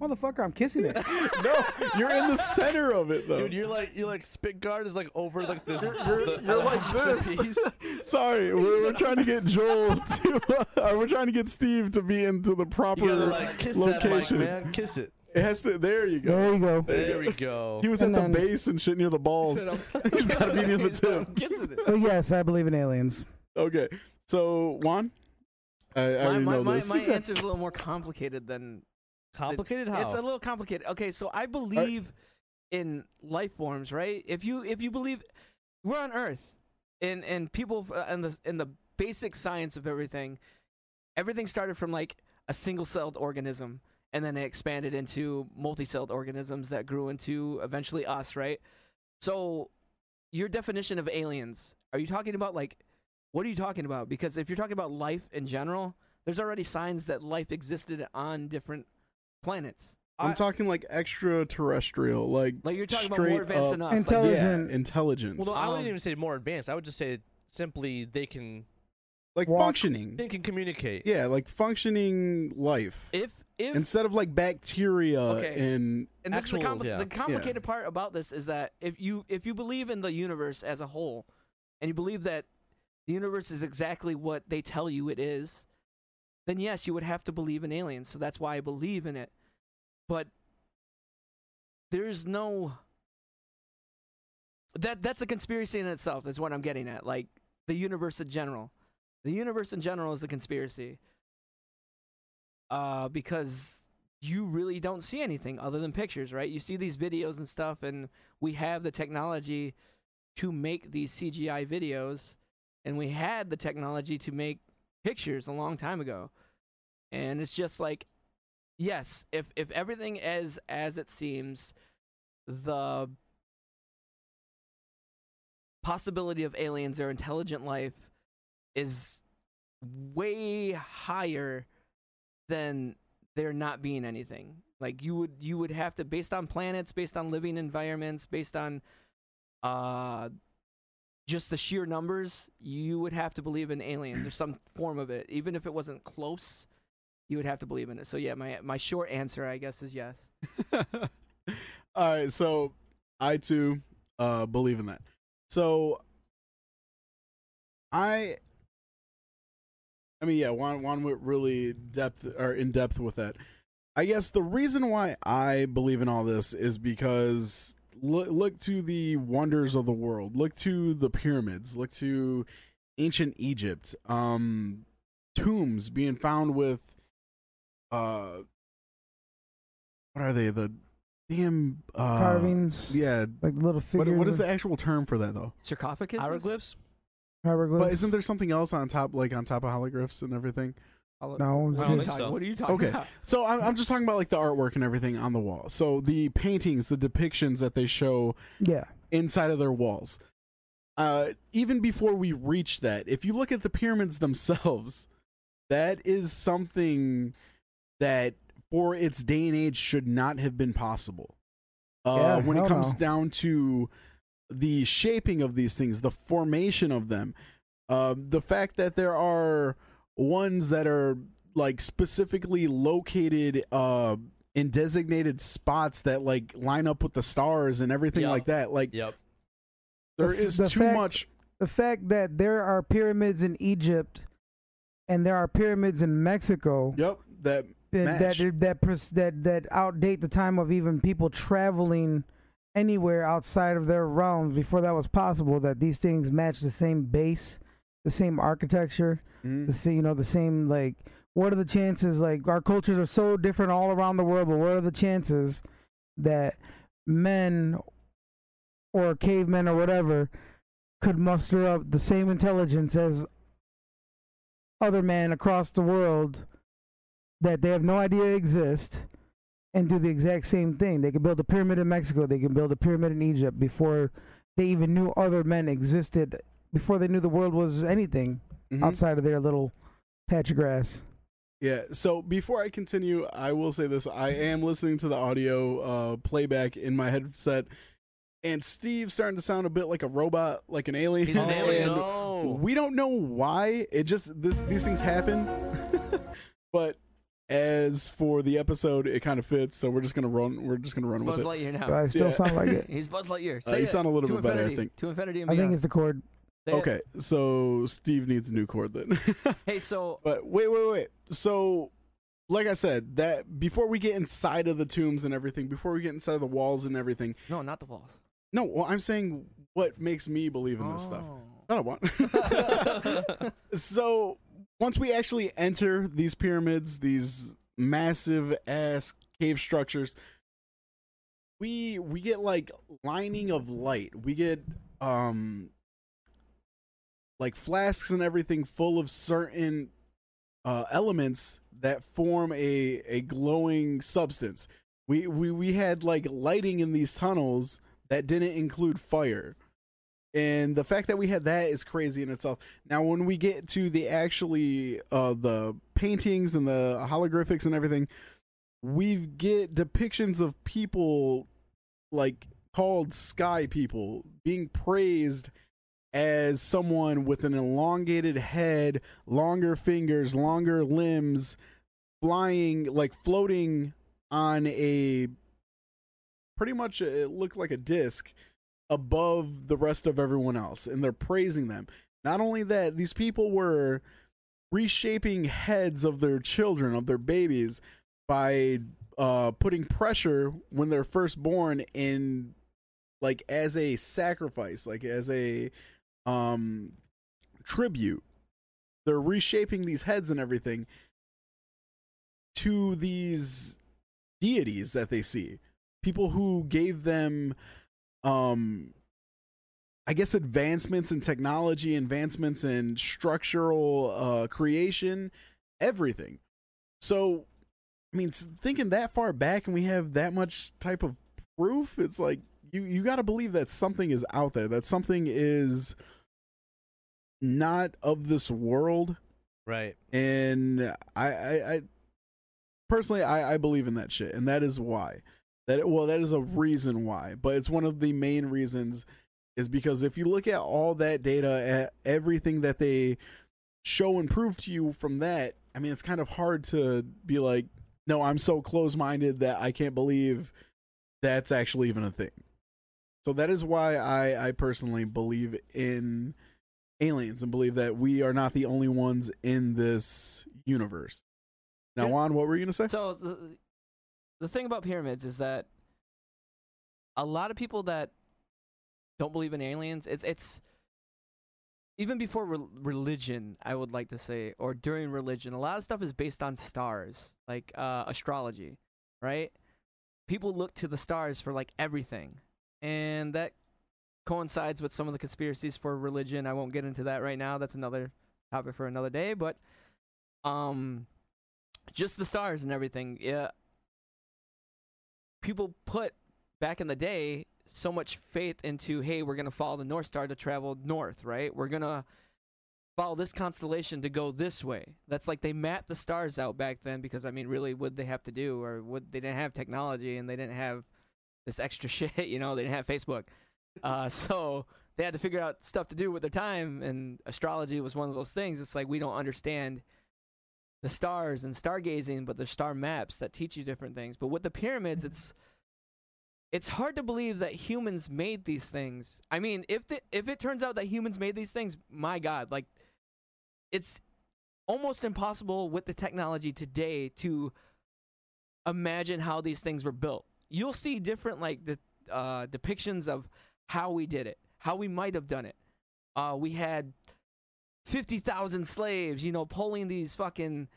Motherfucker, I'm kissing it. no, you're in the center of it though. Dude, you're like you're like spit guard is like over like this. You're- you're- the- you're like this. Sorry, we're, we're trying to get Joel to. Uh, we're trying to get Steve to be into the proper You gotta like kiss that mic, location. man. Kiss it. It has to. There you go. there you go. There we go. He was And at then- the base and shit near the balls. He's got to be near the tip. I'm kissing it. Oh yes, I believe in aliens. Okay, so Juan, I, I My, my, know my, this. my answer is a little more complicated than Complicated how? It's a little complicated. Okay, so I believe in life forms, right? If you if you believe we're on Earth, and and people uh, and the in the basic science of everything, everything started from like a single-celled organism, and then it expanded into multi-celled organisms that grew into eventually us, right? So, your definition of aliens, are you talking about like what are you talking about? Because if you're talking about life in general, there's already signs that life existed on different planets. I'm I- talking like extraterrestrial, like Like you're talking about more advanced than us. Like, Yeah, intelligence, well, no, I wouldn't Um, even say more advanced. I would just say simply they can like walk- functioning. they can communicate. Yeah, like functioning life if if instead of like bacteria Okay. and and this is the, compli- yeah. the complicated part about this is that if you if you believe in the universe as a whole, and you believe that the universe is exactly what they tell you it is, then yes, you would have to believe in aliens. So that's why I believe in it. But there's no that that's a conspiracy in itself. Is what I'm getting at. Like the universe in general, the universe in general is a conspiracy. Uh, because you really don't see anything other than pictures, right? You see these videos and stuff, and we have the technology to make these CGI videos, and we had the technology to make pictures a long time ago. And it's just like, yes, if if everything is as it seems, the possibility of aliens or intelligent life is way higher than there not being anything. Like you would you would have to based on planets, based on living environments, based on uh just the sheer numbers, you would have to believe in aliens or some form of it. Even if it wasn't close, you would have to believe in it. So yeah, my my short answer I guess is yes. All right, so I too uh believe in that. So I I mean yeah, Juan Juan went really depth or in depth with that. I guess the reason why I believe in all this is because look look to the wonders of the world. Look to the pyramids. Look to ancient Egypt. Um tombs being found with uh what are they? The damn uh Carvings, Yeah. like little What, figures. what is the actual term for that though? Sarcophagus? Hieroglyphs. hieroglyphs. But isn't there something else on top, like on top of hieroglyphs and everything? No, I don't think think so. What are you talking Okay. about? So I'm, I'm just talking about like the artwork and everything on the wall. So the paintings, the depictions that they show yeah, inside of their walls. Uh, even before we reach that, if you look at the pyramids themselves, that is something that for its day and age should not have been possible. Uh, Yeah, when it comes no. down to the shaping of these things, the formation of them, uh, the fact that there are ones that are like specifically located uh, in designated spots that like line up with the stars and everything Yeah. like that. Like Yep. there The is the too fact- much. the fact that there are pyramids in Egypt and there are pyramids in Mexico Yep, that that match. that that, that that outdate the time of even people traveling anywhere outside of their realms before that was possible. That these things match the same base, the same architecture, Mhm. the same, you know, the same like. What are the chances? Like our cultures are so different all around the world, but what are the chances that men or cavemen or whatever could muster up the same intelligence as other men across the world that they have no idea exist and do the exact same thing. They could build a pyramid in Mexico. They can build a pyramid in Egypt before they even knew other men existed. Before they knew the world was anything Mhm. outside of their little patch of grass. Yeah. So before I continue, I will say this: I am listening to the audio uh, playback in my headset, and Steve's starting to sound a bit like a robot, like an alien. He's an alien. And No. We don't know why. It just this these things happen. but as for the episode, it kind of fits. So we're just gonna run. We're just gonna run with Buzz it. Lightyear Do now. I still Yeah. sound like it? He's Buzz Lightyear. Uh, Say you sound a little to bit better, I think. To infinity and I think it's the cord. It. Okay, so Steve needs a new cord then. Hey, so But wait, wait, wait. So, like I said, that before we get inside of the tombs and everything, before we get inside of the walls and everything, no, not the walls. no, well, I'm saying what makes me believe in this stuff. Oh. I don't want. so, once we actually enter these pyramids, these massive ass cave structures, we we get like lining of light. We get um like flasks and everything full of certain uh elements that form a a glowing substance. We we we had like lighting in these tunnels that didn't include fire. And the fact that we had that is crazy in itself. Now when we get to the actually uh the paintings and the holographics and everything, we get depictions of people like called sky people being praised as someone with an elongated head, longer fingers, longer limbs, flying like floating on a pretty much it looked like a disc above the rest of everyone else and they're praising them. Not only that, these people were reshaping heads of their children, of their babies by uh putting pressure when they're first born in like as a sacrifice, like as a um tribute. They're reshaping these heads and everything to these deities that they see. People who gave them um I guess advancements in technology, advancements in structural uh creation, everything. So I mean, thinking that far back and we have that much type of proof, it's like you you got to believe that something is out there, that something is not of this world Right. and I, I, I personally I, I believe in that shit, and that is why. That well, that is a reason why, but it's one of the main reasons is because if you look at all that data, at everything that they show and prove to you from that, I mean, it's kind of hard to be like, no, I'm so close minded that I can't believe that's actually even a thing. So that is why I, I personally believe in aliens and believe that we are not the only ones in this universe. Now, Juan, what were you gonna say? So the the thing about pyramids is that a lot of people that don't believe in aliens, it's it's even before re- religion, I would like to say, or during religion, a lot of stuff is based on stars, like uh, astrology, right? People look to the stars for like everything, and that coincides with some of the conspiracies for religion. I won't get into that right now. That's another topic for another day. But um, just the stars and everything. Yeah, people put back in the day so much faith into hey we're gonna follow the north star to travel north right we're gonna follow this constellation to go this way that's like they mapped the stars out back then because i mean really would they have to do or would they didn't have technology and they didn't have this extra shit you know they didn't have facebook uh, so they had to figure out stuff to do with their time and astrology was one of those things it's like we don't understand the stars and stargazing, but there's star maps that teach you different things. But with the pyramids, it's it's hard to believe that humans made these things. I mean, if the, if it turns out that humans made these things, my God, like it's almost impossible with the technology today to imagine how these things were built. You'll see different like the uh, depictions of how we did it, how we might have done it. Uh, we had 50,000 slaves, you know, pulling these fucking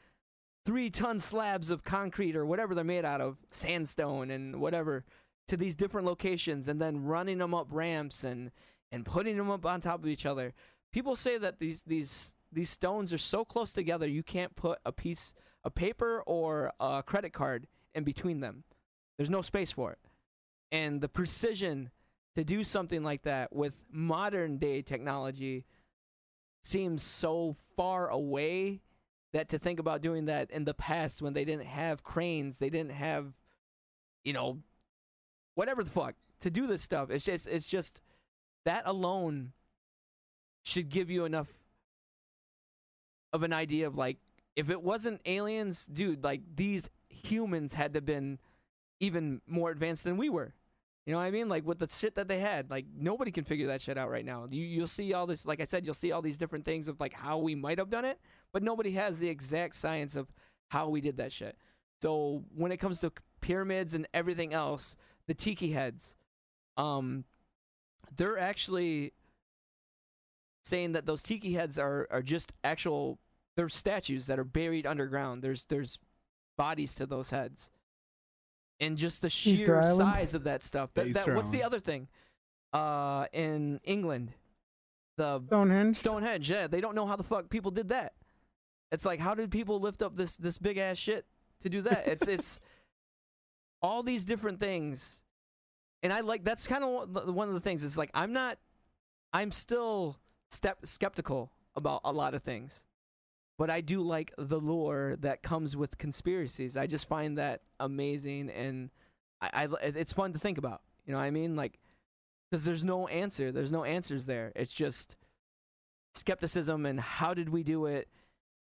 three ton slabs of concrete or whatever they're made out of, sandstone and whatever, to these different locations and then running them up ramps and, and putting them up on top of each other. People say that these, these, these stones are so close together you can't put a piece of paper or a credit card in between them. There's no space for it. And the precision to do something like that with modern day technology seems so far away that to think about doing that in the past when they didn't have cranes, they didn't have, you know, whatever the fuck to do this stuff. It's just, it's just that alone should give you enough of an idea of like, if it wasn't aliens, dude, like these humans had to have been even more advanced than we were. You know what I mean? Like with the shit that they had, like nobody can figure that shit out right now. You you'll see all this, like I said, you'll see all these different things of like how we might have done it, but nobody has the exact science of how we did that shit. So when it comes to pyramids and everything else, the tiki heads, um, they're actually saying that those tiki heads are are just actual they're statues that are buried underground. There's there's bodies to those heads. And just the sheer size of that stuff. That, that, what's the other thing? Uh in England. The Stonehenge. Stonehenge, yeah, they don't know how the fuck people did that. It's like how did people lift up this this big ass shit to do that? It's it's all these different things. And I like that's kind of one of the things. It's like I'm not I'm still step skeptical about a lot of things. But I do like the lore that comes with conspiracies. I just find that amazing and I, I it's fun to think about. You know what I mean? Like because there's no answer. There's no answers there. It's just skepticism and how did we do it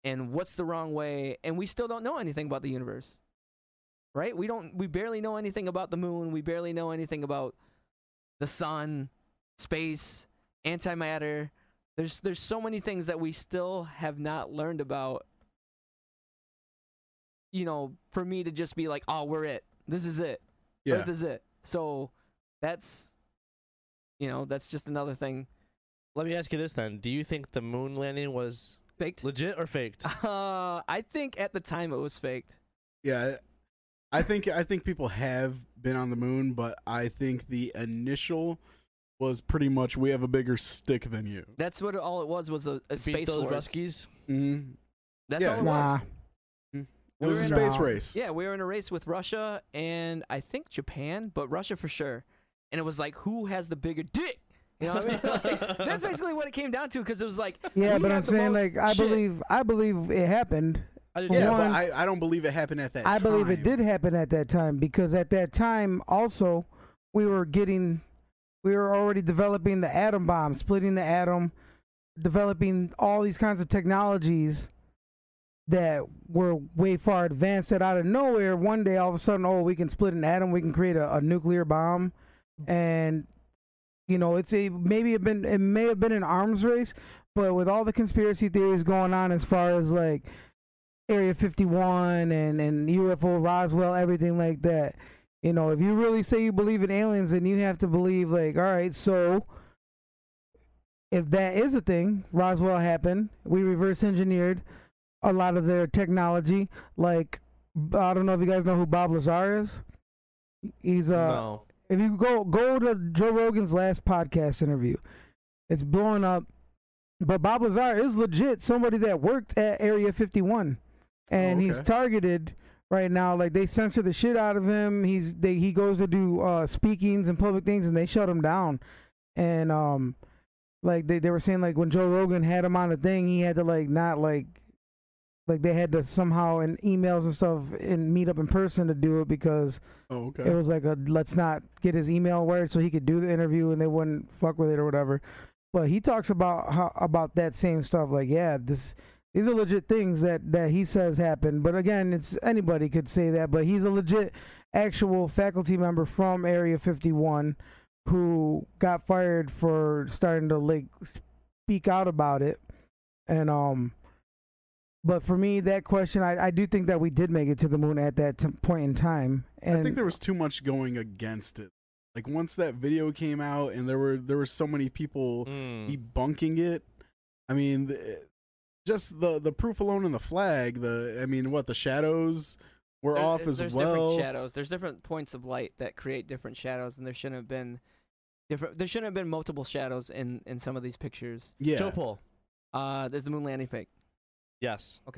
and what's the wrong way and we still don't know anything about the universe. Right? We don't we barely know anything about the moon. We barely know anything about the sun, space, antimatter. There's there's so many things that we still have not learned about. You know, for me to just be like, "Oh, we're it. This is it. Yeah. Earth is it." So that's you know, that's just another thing Let me ask you this then: Do you think the moon landing was faked. legit or faked? Uh, I think at the time it was faked. Yeah, I think I think people have been on the moon, but I think the initial was pretty much we have a bigger stick than you. That's what all it was was a, a Beat space those wars. Ruskies. Mm-hmm. That's Yeah. all it Nah. was. It was were a in a- space race. Yeah, we were in a race with Russia and I think Japan, but Russia for sure. And it was like, who has the bigger dick? You know what I mean? Like, that's basically what it came down to because it was like, Yeah, but I'm saying like I shit. believe I believe it happened. I did Yeah. One- but I, I don't believe it happened at that I time. believe it did happen at that time because at that time also we were getting we were already developing the atom bomb, splitting the atom, developing all these kinds of technologies that were way far advanced that out of nowhere one day all of a sudden oh we can split an atom we can create a, a nuclear bomb. And you know it's a maybe it been it may have been an arms race but with all the conspiracy theories going on as far as like Area 51 and and UFO Roswell everything like that you know if you really say you believe in aliens then you have to believe like all right so if that is a thing Roswell happened we reverse engineered a lot of their technology like I don't know if you guys know who Bob Lazar is he's uh no. if you go go to Joe Rogan's last podcast interview, it's blowing up. But Bob Lazar is legit somebody that worked at Area 51, and Oh, he's targeted right now. Like they censor the shit out of him. He's they he goes to do uh, speakings and public things, and they shut him down. And um, like they they were saying like when Joe Rogan had him on the thing, he had to like not like. Like they had to somehow in emails and stuff and meet up in person to do it because Oh, okay. it was like a let's not get his email word so he could do the interview and they wouldn't fuck with it or whatever. But he talks about how about that same stuff. Like, yeah, this these are legit things that that he says happened. But again, it's anybody could say that. But he's a legit actual faculty member from Area 51 who got fired for starting to like speak out about it. And um. But for me, that question, I, I do think that we did make it to the moon at that t- point in time. And I think there was too much going against it. Like once that video came out, and there were there were so many people Mm. debunking it. I mean, the, just the the proof alone in the flag. The I mean, what the shadows were There- off as there's well. different shadows. There's different points of light that create different shadows, and there shouldn't have been different. There shouldn't have been multiple shadows in in some of these pictures. Yeah, Joe Paul. Uh, there's the moon landing fake. Yes.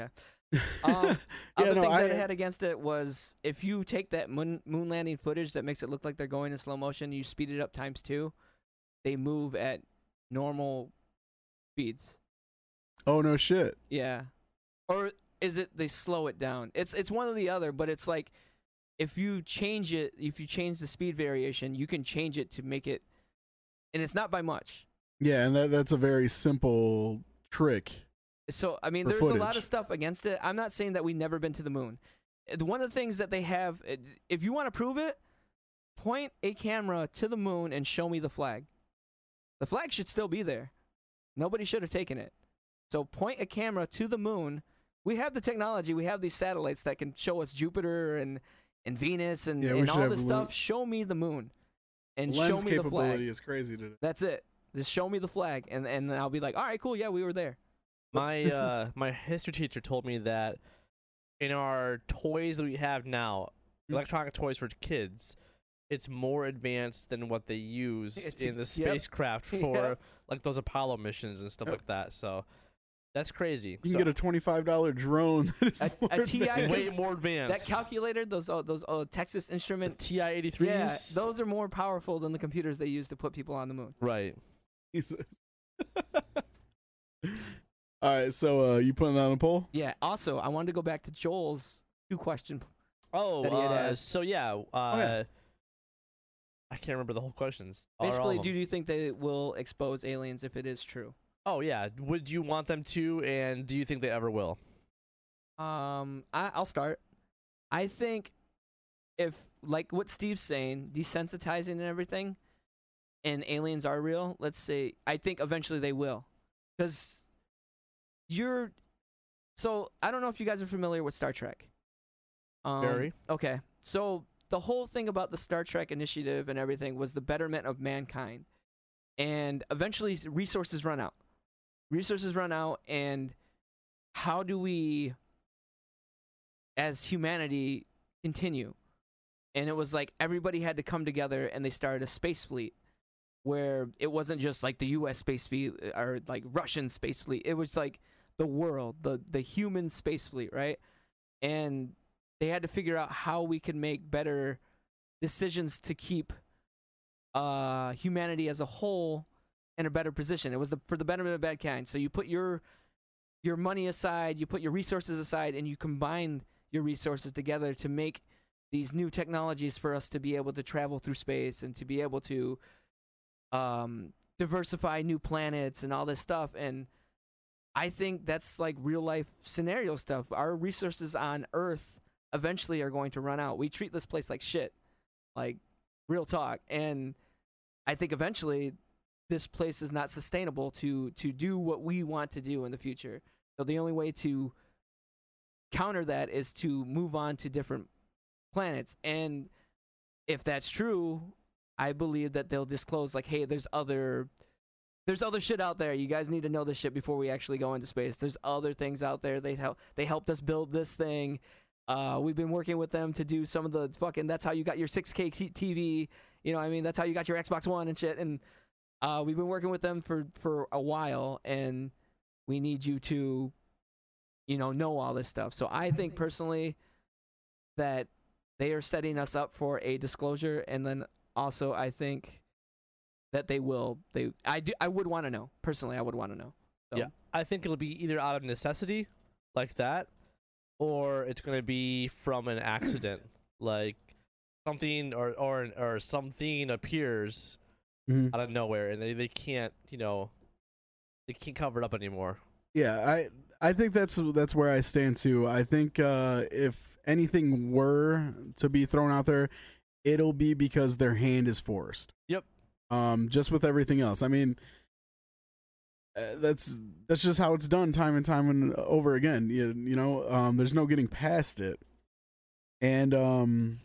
Um, Yeah, other no, things I- that it had against it was if you take that moon, moon landing footage that makes it look like they're going in slow motion, you speed it up times two, they move at normal speeds. Oh no shit. Yeah. Or is it they slow it down? It's it's one or the other, but it's like if you change it, if you change the speed variation, you can change it to make it and it's not by much. Yeah, and that that's a very simple trick. So I mean, there's a lot of stuff against it. I'm not saying that we've never been to the moon. One of the things that they have, if you want to prove it, point a camera to the moon and show me the flag. The flag should still be there. Nobody should have taken it. So point a camera to the moon. We have the technology. We have these satellites that can show us Jupiter and and Venus and, Yeah, and all this lu- stuff. Show me the moon, and Lens show me the flag. is crazy today. That's it. Just show me the flag, and and then I'll be like, all right, cool, yeah, we were there. My uh my history teacher told me that in our toys that we have now, Hmm. electronic toys for kids, it's more advanced than what they used It's- in the yep. spacecraft for Yep. like those Apollo missions and stuff Yep. like that. So that's crazy. You can So, get a twenty-five dollar drone that is A- more a TI way more advanced. That calculator, those uh, those uh, Texas the Instrument, TI eighty yeah, those are more powerful than the computers they use to put people on the moon. right. Jesus. All right, so uh, you putting that on a poll? Yeah. Also, I wanted to go back to Joel's two question. Oh, that uh, so yeah. Uh, yeah. I can't remember the whole questions. Basically, do you think they will expose aliens if it is true? Oh yeah. Would you want them to, and do you think they ever will? Um, I, I'll start. I think if, like what Steve's saying, desensitizing and everything, and aliens are real, let's say, I think eventually they will. Because you're. So, I don't know if you guys are familiar with Star Trek. Um, Very. Okay. So, the whole thing about the Star Trek initiative and everything was the betterment of mankind. And eventually, resources run out. Resources run out, and how do we as humanity continue. And it was like everybody had to come together and they started a space fleet where it wasn't just like the US space fleet uh, or like Russian space fleet. It was like the world, the the human space fleet, right? And they had to figure out how we could make better decisions to keep uh humanity as a whole in a better position. It was the for the betterment of mankind. So you put your your money aside, you put your resources aside, and you combine your resources together to make these new technologies for us to be able to travel through space and to be able to um, diversify new planets and all this stuff. And I think that's like real life scenario stuff. Our resources on Earth eventually are going to run out. We treat this place like shit, like real talk. And I think eventually this place is not sustainable to to do what we want to do in the future. So the only way to counter that is to move on to different planets. And if that's true, I believe that they'll disclose like, hey, there's other there's other shit out there. You guys need to know this shit before we actually go into space. There's other things out there. They help they helped us build this thing. Uh, we've been working with them to do some of the fucking. That's how you got your 6K t- TV. You know, I mean, that's how you got your Xbox One and shit. And uh, we've been working with them for for a while, and we need you to, you know, know all this stuff. So I think personally that they are setting us up for a disclosure, and then also I think that they will. They I do I would want to know personally. I would want to know. So, Yeah. I think it'll be either out of necessity, like that, or it's going to be from an accident, like something or or or something appears Mhm. out of nowhere, and they they can't you know they can't cover it up anymore. Yeah, I I think that's that's where I stand too. I think uh, if anything were to be thrown out there, it'll be because their hand is forced. Yep. Um, just with everything else. I mean, uh, that's that's just how it's done time and time and over again. You, you know, um, there's no getting past it. And um,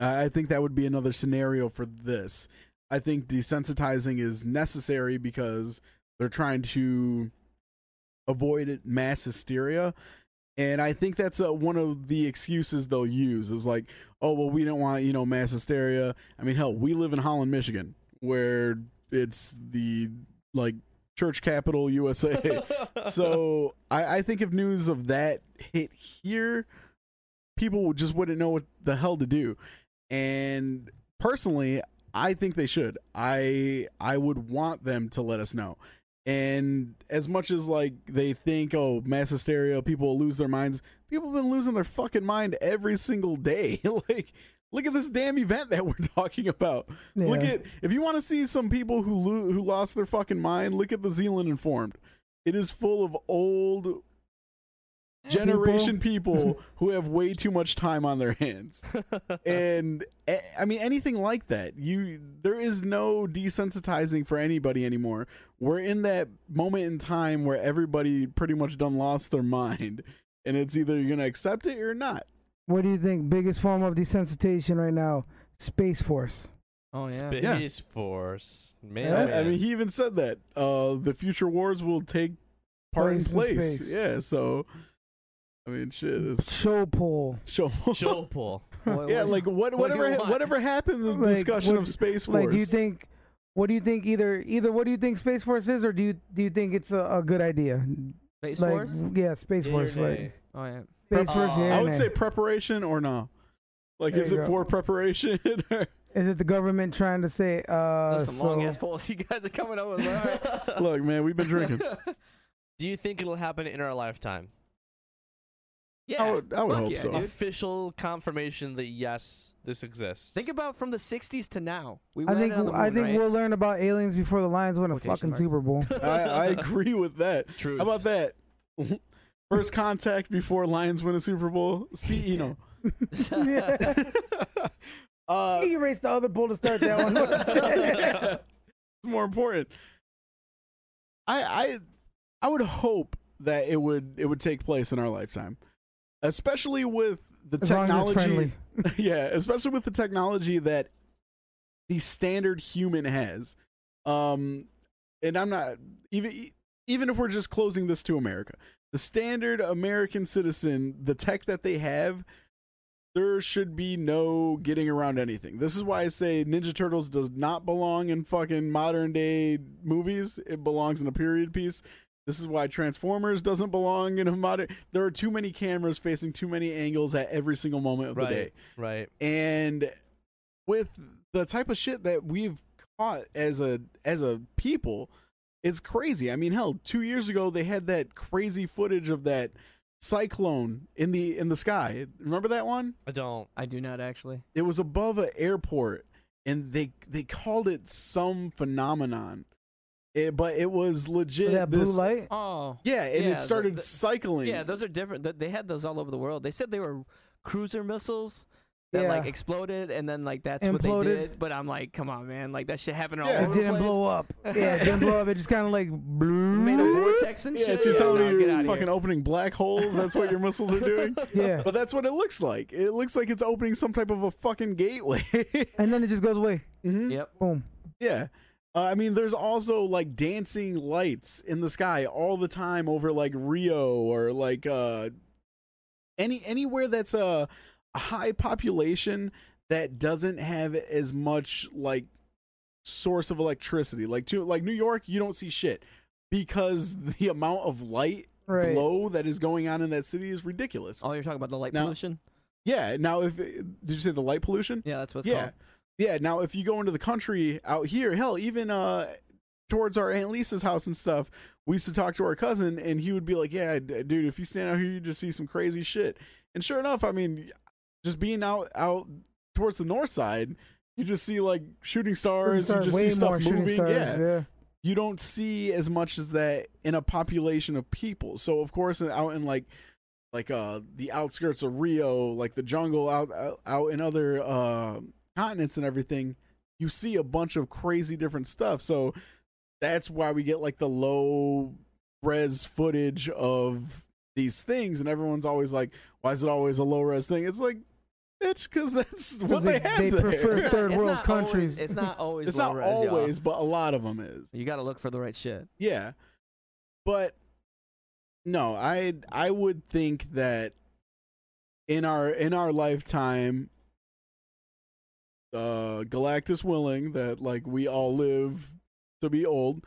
I I think that would be another scenario for this. I think desensitizing is necessary because they're trying to avoid mass hysteria. And I think that's uh, one of the excuses they'll use is like, oh, well, we don't want, you know, mass hysteria. I mean, hell, we live in Holland, Michigan, where it's the like church capital USA. so I, I think if news of that hit here, people just wouldn't know what the hell to do. And personally, I think they should. I I would want them to let us know. And as much as like they think, oh, mass hysteria, people lose their minds. People have been losing their fucking mind every single day. like, look at this damn event that we're talking about. Look at if you want to see some people who lo- who lost their fucking mind. Look at the Zeeland Informed. It is full of old generation people who have way too much time on their hands. and eh, I mean anything like that. You there is no desensitizing for anybody anymore. We're in that moment in time where everybody pretty much done lost their mind. And it's either you're gonna accept it or not. What do you think? Biggest form of desensitization right now? Space Force. Oh yeah. Space Force. Man, Yeah. oh, I, I mean, he even said that uh, the future wars will take part in Place in place. space. Yeah, so I mean, shit. It's Show pull. show. Show pull. What- yeah, like what, what do whatever want? whatever happened in the Like, discussion what- of space force. Like, do you think? What do you think? Either, either. What do you think Space Force is, or do you do you think it's a, a good idea? Space like, Force. yeah, Space Yay Force. or Like, nay? Oh yeah. Space Uh, Force. Yeah, I would nay. say preparation or no. Like, There is it go. for preparation? or- Is it the government trying to say? Uh, Those some so, long ass polls you guys are coming up with. All right. Look, man, we've been drinking. Do you think it'll happen in our lifetime? Yeah. I would- I would hope yeah, so. dude. Official confirmation that yes, this exists. Think about from the '60s to now. We I think on the moon, I think right? we'll learn about aliens before the Lions win a Quotation fucking marks. Super Bowl. I, I agree with that. Truth. How about that? First contact before Lions win a Super Bowl. See, you know. uh, he erased the other bull to start that one. it's more important. I I I would hope that it would it would take place in our lifetime, especially with the as technology. yeah, especially with the technology that the standard human has. Um, and I'm not even even if we're just closing this to America, the standard American citizen, the tech that they have, there should be no getting around anything. This is why I say Ninja Turtles does not belong in fucking modern day movies. It belongs in a period piece. This is why Transformers doesn't belong in a modern. There are too many cameras facing too many angles at every single moment of the day. right, right. And with the type of shit that we've caught as a as a people, it's crazy. I mean, hell, two years ago they had that crazy footage of that cyclone in the in the sky. Remember that one? I don't. I do not actually. It was above an airport, and they they called it some phenomenon. It, but it was legit. that blue this- light. Oh. Yeah, and Yeah, it started the- cycling. Yeah, those are different. They had those all over the world. They said they were cruiser missiles that Yeah. like exploded, and then like that's what they did. But I'm like, come on, man, like that shit happened all Yeah. It over the didn't place. blow up. Yeah, it didn't blow up. It just kind of like Made a blew. vortex and yeah, shit. so you're telling no, me get you're fucking here. opening black holes? That's what your missiles are doing? Yeah, But that's what it looks like. It looks like it's opening some type of a fucking gateway. and then it just goes away. Mhm. Yep. Boom. Yeah. Uh, I mean, there's also like dancing lights in the sky all the time over like Rio or like uh any anywhere that's a, a high population that doesn't have as much like source of electricity. Like to like New York, you don't see shit because the amount of light Right. glow that is going on in that city is ridiculous. Oh, you're talking about the light Now- pollution? Yeah. Now, if did you say the light pollution? Yeah, that's what's yeah, called. Yeah. Now, if you go into the country out here, hell, even uh, towards our aunt Lisa's house and stuff, we used to talk to our cousin, and he would be like, "Yeah, d- dude, if you stand out here, you just see some crazy shit." And sure enough, I mean, just being out out towards the north side, you just see like shooting stars. Stars, you just see stuff moving. stars, yeah, yeah. you don't see as much as that in a population of people. So of course, out in like like uh the outskirts of Rio, like the jungle out out, out in other uh continents and everything, you see a bunch of crazy different stuff. So that's why we get like the low res footage of these things and everyone's always like why is it always a low res thing? It's like bitch cuz that's what they- they, have they there. prefer It's not- third world not always- countries. it's not always. it's low not res, y'all. always, but a lot of them is. You got to look for the right shit. Yeah. But no, I I would think that in our in our lifetime uh Galactus willing that like we all live to be old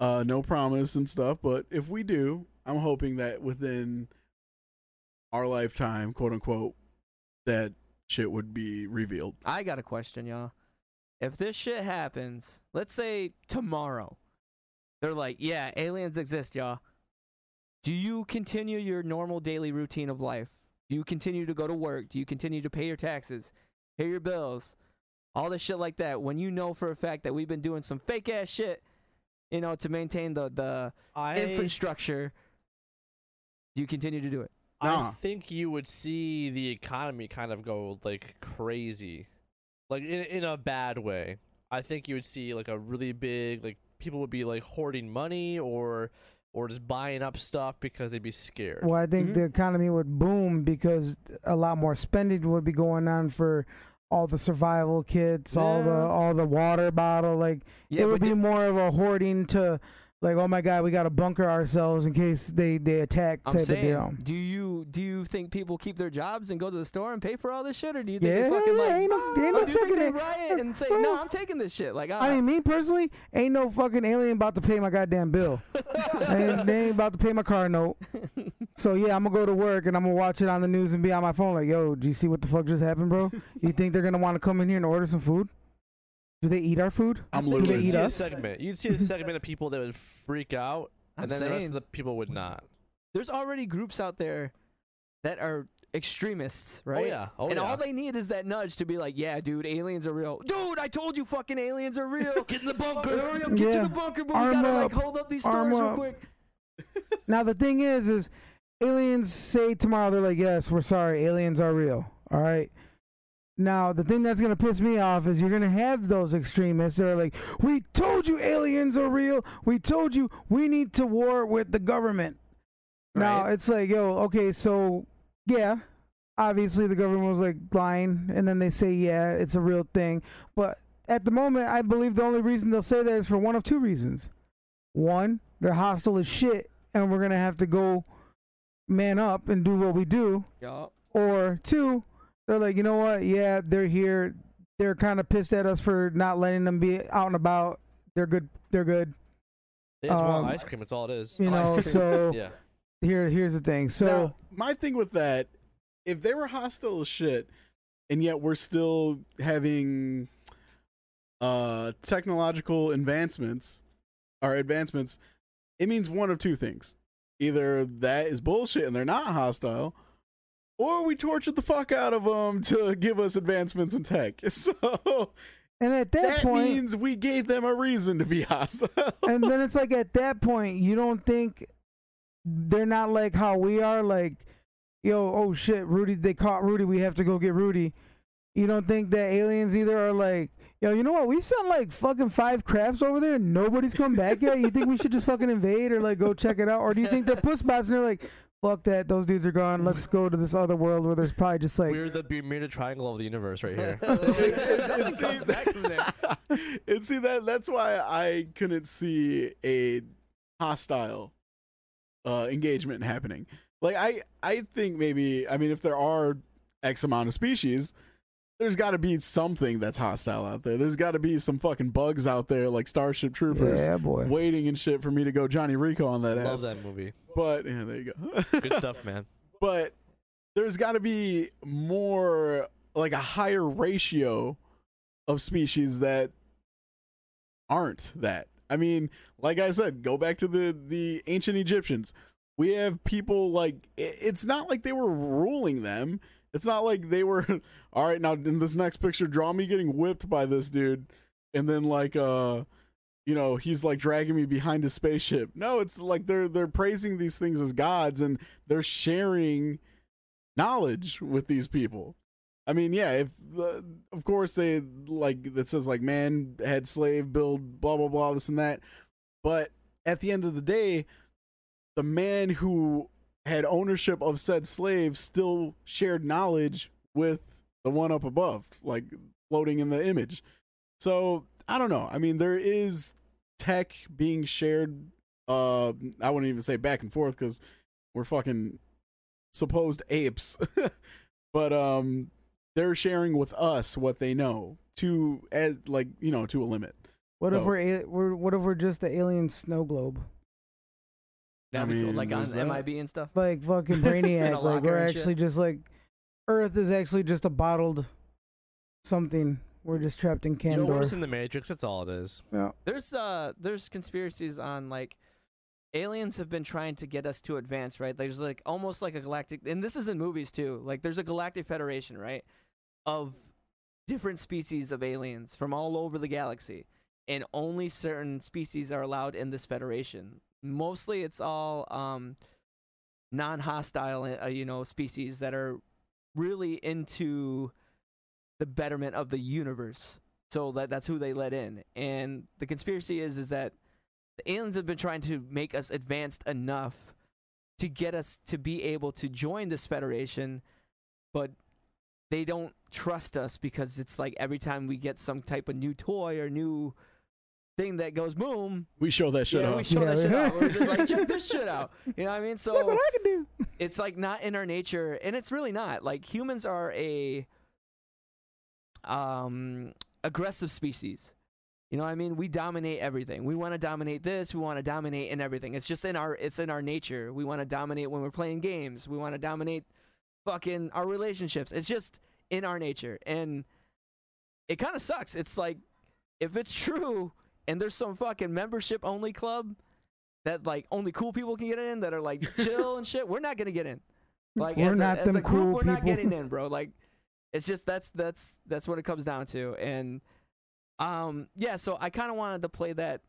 Uh, no promise and stuff, but if we do, I'm hoping that within our lifetime, quote unquote, that shit would be revealed. I got a question, y'all. If this shit happens, let's say tomorrow, they're like, yeah, aliens exist, y'all. Do you continue your normal daily routine of life? Do you continue to go to work? Do you continue to pay your taxes, pay your bills, all this shit like that when you know for a fact that we've been doing some fake ass shit, you know, to maintain the, the I infrastructure? Do you continue to do it? Nah. I think you would see the economy kind of go like crazy, like in in a bad way. I think you would see like a really big like people would be like hoarding money or or just buying up stuff because they'd be scared. Well, I think Mhm. the economy would boom because a lot more spending would be going on for all the survival kits, all the all the water bottle. Like Yeah, it would be di- more of a hoarding to, like, oh my god, we got to bunker ourselves in case they they attack I'm type of saying, deal. do you do you think people keep their jobs and go to the store and pay for all this shit, or do you think Yeah, they fucking yeah, like, ain't no- ain't no do you think they fucking- riot and say, no, I'm taking this shit? Like, I uh, mean, me personally, ain't no fucking alien about to pay my goddamn bill. and they ain't about to pay my car note. So yeah, I'm gonna go to work and I'm gonna watch it on the news and be on my phone like, yo, do you see what the fuck just happened, bro? You think they're gonna want to come in here and order some food? Do they eat our food? I'm Do You'd literally they eat see a segment. You'd see a segment of people that would freak out, I'm and then the rest of the people would not. there's already groups out there that are extremists, oh, right? Oh yeah. Oh and yeah. all they need is that nudge to be like, yeah, dude, aliens are real. Dude, I told you fucking aliens are real. Get in the bunker. Hurry up, get Yeah. to the bunker, but Arm we gotta up. like hold up these Arm stores real quick. Now the thing is, is aliens say tomorrow they're like, yes, we're sorry, aliens are real. All right. Now the thing that's gonna piss me off is you're gonna have those extremists that are like, we told you aliens are real. We told you we need to war with the government. Now it's like, yo, okay, so yeah, obviously the government was like lying, and then they say, yeah, it's a real thing. But at the moment, I believe the only reason they'll say that is for one of two reasons. One, they're hostile as shit, and we're gonna have to go man up and do what we do. Yup. Or two, they're like, you know what? Yeah, they're here. They're kind of pissed at us for not letting them be out and about. They're good. They're good. They just want um, ice cream. That's all it is. You know. So Yeah. here, here's the thing. So now, my thing with that, if they were hostile as shit, and yet we're still having uh technological advancements or advancements, it means one of two things. Either that is bullshit and they're not hostile, or we tortured the fuck out of them to give us advancements in tech. So and at that, that point, means we gave them a reason to be hostile. and then it's like at that point, you don't think they're not like how we are, like, yo, oh shit, Rudy, they caught Rudy, we have to go get Rudy. You don't think that aliens either are like, yo, you know what, we sent like fucking five crafts over there and nobody's come back yet. You think we should just fucking invade or like go check it out? Or do you think they're puss bots and they're like, fuck that, those dudes are gone, let's go to this other world where there's probably just like, We're the Bermuda Triangle of the universe right here. Nothing see, comes back from there. and see that that's why I couldn't see a hostile uh engagement happening. Like I I think maybe I mean if there are X amount of species, there's got to be something that's hostile out there. There's got to be some fucking bugs out there like Starship Troopers yeah, boy. waiting and shit for me to go Johnny Rico on that Love ass. that movie. But yeah, there you go. Good stuff, man. but there's got to be more like a higher ratio of species that aren't that i mean like i said go back to the the ancient egyptians we have people like it's not like they were ruling them it's not like they were all right now in this next picture draw me getting whipped by this dude and then like uh you know he's like dragging me behind his spaceship no it's like they're they're praising these things as gods and they're sharing knowledge with these people. I mean, yeah, if uh, of course they like that says like man had slave build blah blah blah this and that, but at the end of the day, the man who had ownership of said slave still shared knowledge with the one up above, like floating in the image. So I don't know. I mean, there is tech being shared. Uh, I wouldn't even say back and forth because we're fucking supposed apes but um they're sharing with us what they know to as like you know to a limit What if Oh. we're, we're what if we're just the alien snow globe? That'd I be cool. mean, Like on there's that. MIB and stuff. Like fucking In Brainiac. like locker we're and shit. actually just like Earth is actually just a bottled something. We're just trapped in You know, we're Candor. just in the Matrix. That's all it is. yeah. There's uh there's conspiracies on like aliens have been trying to get us to advance, right? There's like almost like a galactic and this is in movies too. Like there's a galactic federation, right? Of different species of aliens from all over the galaxy. And only certain species are allowed in this federation. Mostly it's all um non-hostile uh, you know species that are really into the betterment of the universe. So that that's who they let in. And the conspiracy is is that the aliens have been trying to make us advanced enough to get us to be able to join this federation but they don't trust us because it's like every time we get some type of new toy or new thing that goes boom. We show that shit yeah, off. we show that Yeah. shit out we're just like check this shit out. You know what i mean? So Look so what I can do. it's like not in our nature and it's really not. Like humans are a um aggressive species. You know what i mean? We dominate everything. We want to dominate this we want to dominate in everything. It's just in our it's in our nature. We want to dominate when we're playing games. We want to dominate fucking our relationships. It's just in our nature and it kind of sucks. It's like if it's true and there's some fucking membership only club that like only cool people can get in that are like chill and shit. We're not gonna get in. Like We're as, not a, as them a group cool we're not getting in bro. Like it's just that's that's that's what it comes down to. And um yeah so i kind of wanted to play that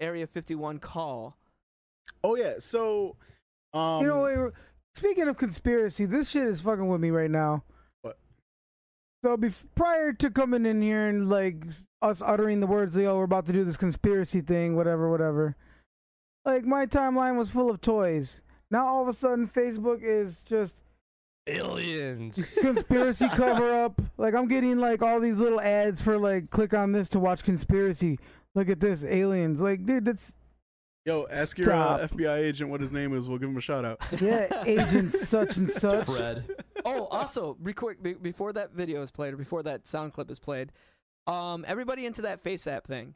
area 51 call. Oh yeah. So, um, you know, wait, speaking of conspiracy, this shit is fucking with me right now. What? So bef- prior to coming in here and like us uttering the words, "Yo, we're about to do this conspiracy thing," whatever, whatever. Like my timeline was full of toys. Now all of a sudden, Facebook is just Aliens. conspiracy cover up. Like I'm getting like all these little ads for like click on this to watch conspiracy. Look at this, aliens. Like, dude, that's yo, ask your uh, Stop. FBI agent what his name is. We'll give him a shout out. yeah, agent such and such. Fred. Oh also quick be- before that video is played or before that sound clip is played um everybody into that face app thing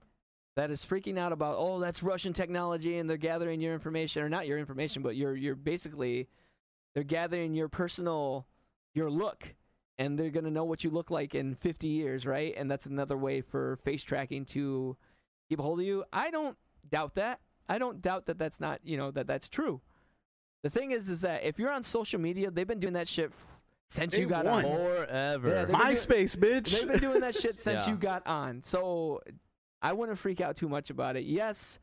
that is freaking out about oh that's russian technology and they're gathering your information or not your information but you're you're basically they're gathering your personal your look and they're to know what you look like in 50 years right? And that's another way for face tracking to keep a hold of you. I don't doubt that. I don't doubt that that's not you know that that's true. The thing is is that if you're on social media they've been doing that shit since Day you got one. on Forever. Yeah, they've MySpace, bitch. They've been doing that shit since Yeah. you got on. So I wouldn't freak out too much about it. Yes,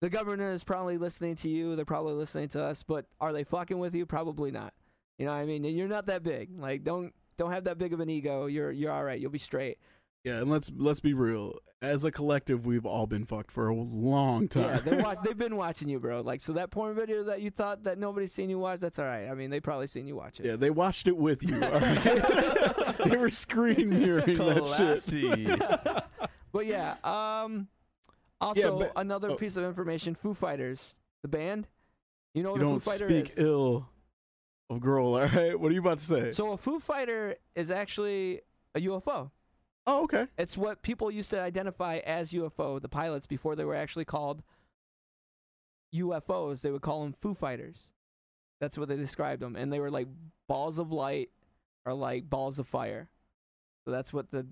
the governor is probably listening to you. They're probably listening to us, but are they fucking with you? Probably not. You know what I mean? And you're not that big. Like don't don't have that big of an ego. You're you're all right. You'll be straight. Yeah, and let's let's be real. As a collective, we've all been fucked for a long time. Yeah, they watch, they've been watching you, bro. Like so that porn video that you thought that nobody's seen you watch, that's all right. I mean, they probably seen you watch it. Yeah, they watched it with you. All right? they were screen mirroring that shit. But yeah, um also but- another oh. piece of information, Foo Fighters, the band. You know You what a don't Foo Fighter speak is? ill of girl. All right, what are you about to say? So a Foo Fighter is actually a UFO. Oh, okay. It's what people used to identify as UFO, the pilots before they were actually called UFOs, they would call them Foo Fighters. That's what they described them and they were like balls of light or like balls of fire. So that's what the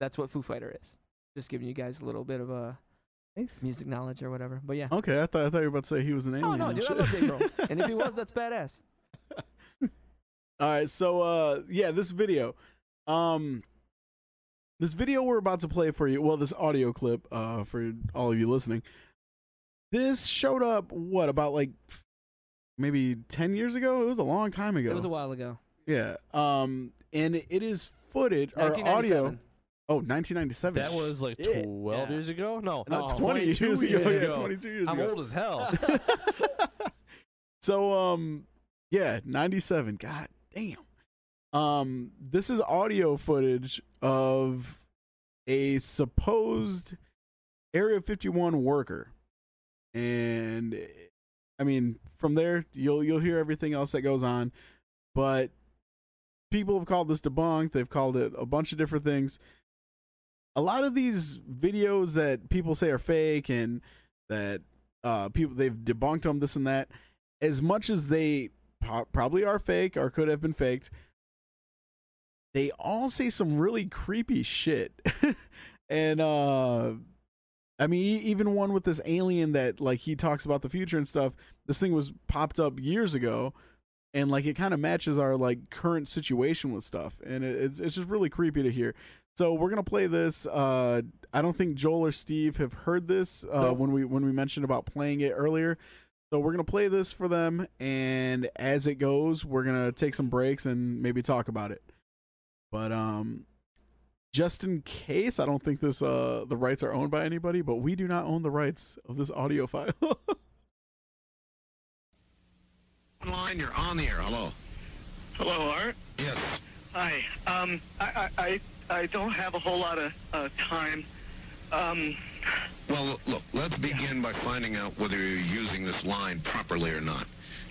that's what Foo Fighter is. Just giving you guys a little bit of a Nice. music knowledge or whatever. But yeah. Okay, I thought I thought you were about to say he was an alien. Oh no, and dude, I love Dave Grohl. And if he was, that's badass. All right, so uh yeah, this video. Um this video we're about to play for you, well this audio clip uh for all of you listening. This showed up what about like maybe 10 years ago? It was a long time ago. It was a while ago. yeah. Um and it is footage or audio. 1997. Oh, 1997. that was like 12 Yeah. years ago? No, No, Uh, 20 years 22 ago. years Yeah, ago. 22 years I'm ago. old as hell. so um yeah 97 god damn um this is audio footage of a supposed area 51 worker. And i mean from there you'll you'll hear everything else that goes on. But people have called this debunked. They've called it a bunch of different things. A lot of these videos that people say are fake and that uh people they've debunked them this and that as much as they po- probably are fake or could have been faked they all say some really creepy shit. And uh i mean even one with this alien that like he talks about the future and stuff this thing was popped up years ago and like it kind of matches our like current situation with stuff and it, it's it's just really creepy to hear. So we're gonna play this uh i don't think joel or steve have heard this uh Nope. when we when we mentioned about playing it earlier. So we're gonna play this for them and as it goes we're gonna take some breaks and maybe talk about it but um just in case i don't think this uh the rights are owned by anybody but we do not own the rights of this audio file Line, you're on the air. Hello. Hello, Art. Yes. Hi. Um, I, I, I, I don't have a whole lot of uh, time. Um, Well, look, let's begin by finding out whether you're using this line properly or not.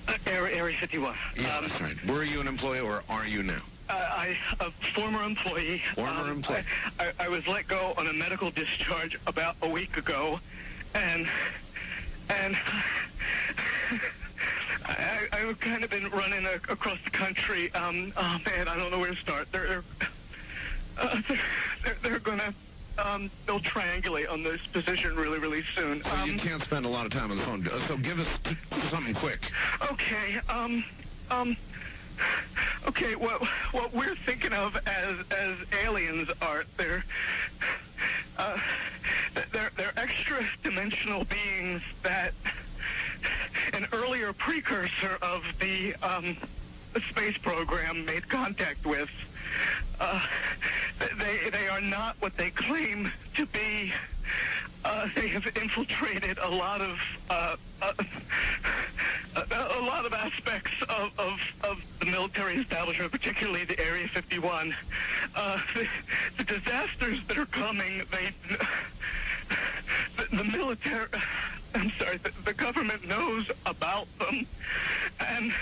uh, Area, Area 51. Yeah, um, that's right. Were you an employee or are you now? Uh, I, a former employee. Former um, employee. I, I, I was let go on a medical discharge about a week ago, and and I, I've kind of been running a, across the country. Um, oh man, I don't know where to start. They're they're uh, they're, they're, gonna. Um, they'll triangulate on this position really, really soon. So um, you can't spend a lot of time on the phone. Uh, So give us something quick. Okay, um, um, okay, what, what we're thinking of as, as aliens are, they're, uh, they're, they're extra-dimensional beings that an earlier precursor of the, um, space program made contact with. Uh, they, they are not what they claim to be. Uh, they have infiltrated a lot of uh, uh, a, a lot of aspects of, of, of the military establishment, particularly the Area 51. Uh, the, the disasters that are coming, they the, the military. I'm sorry, the, the government knows about them, and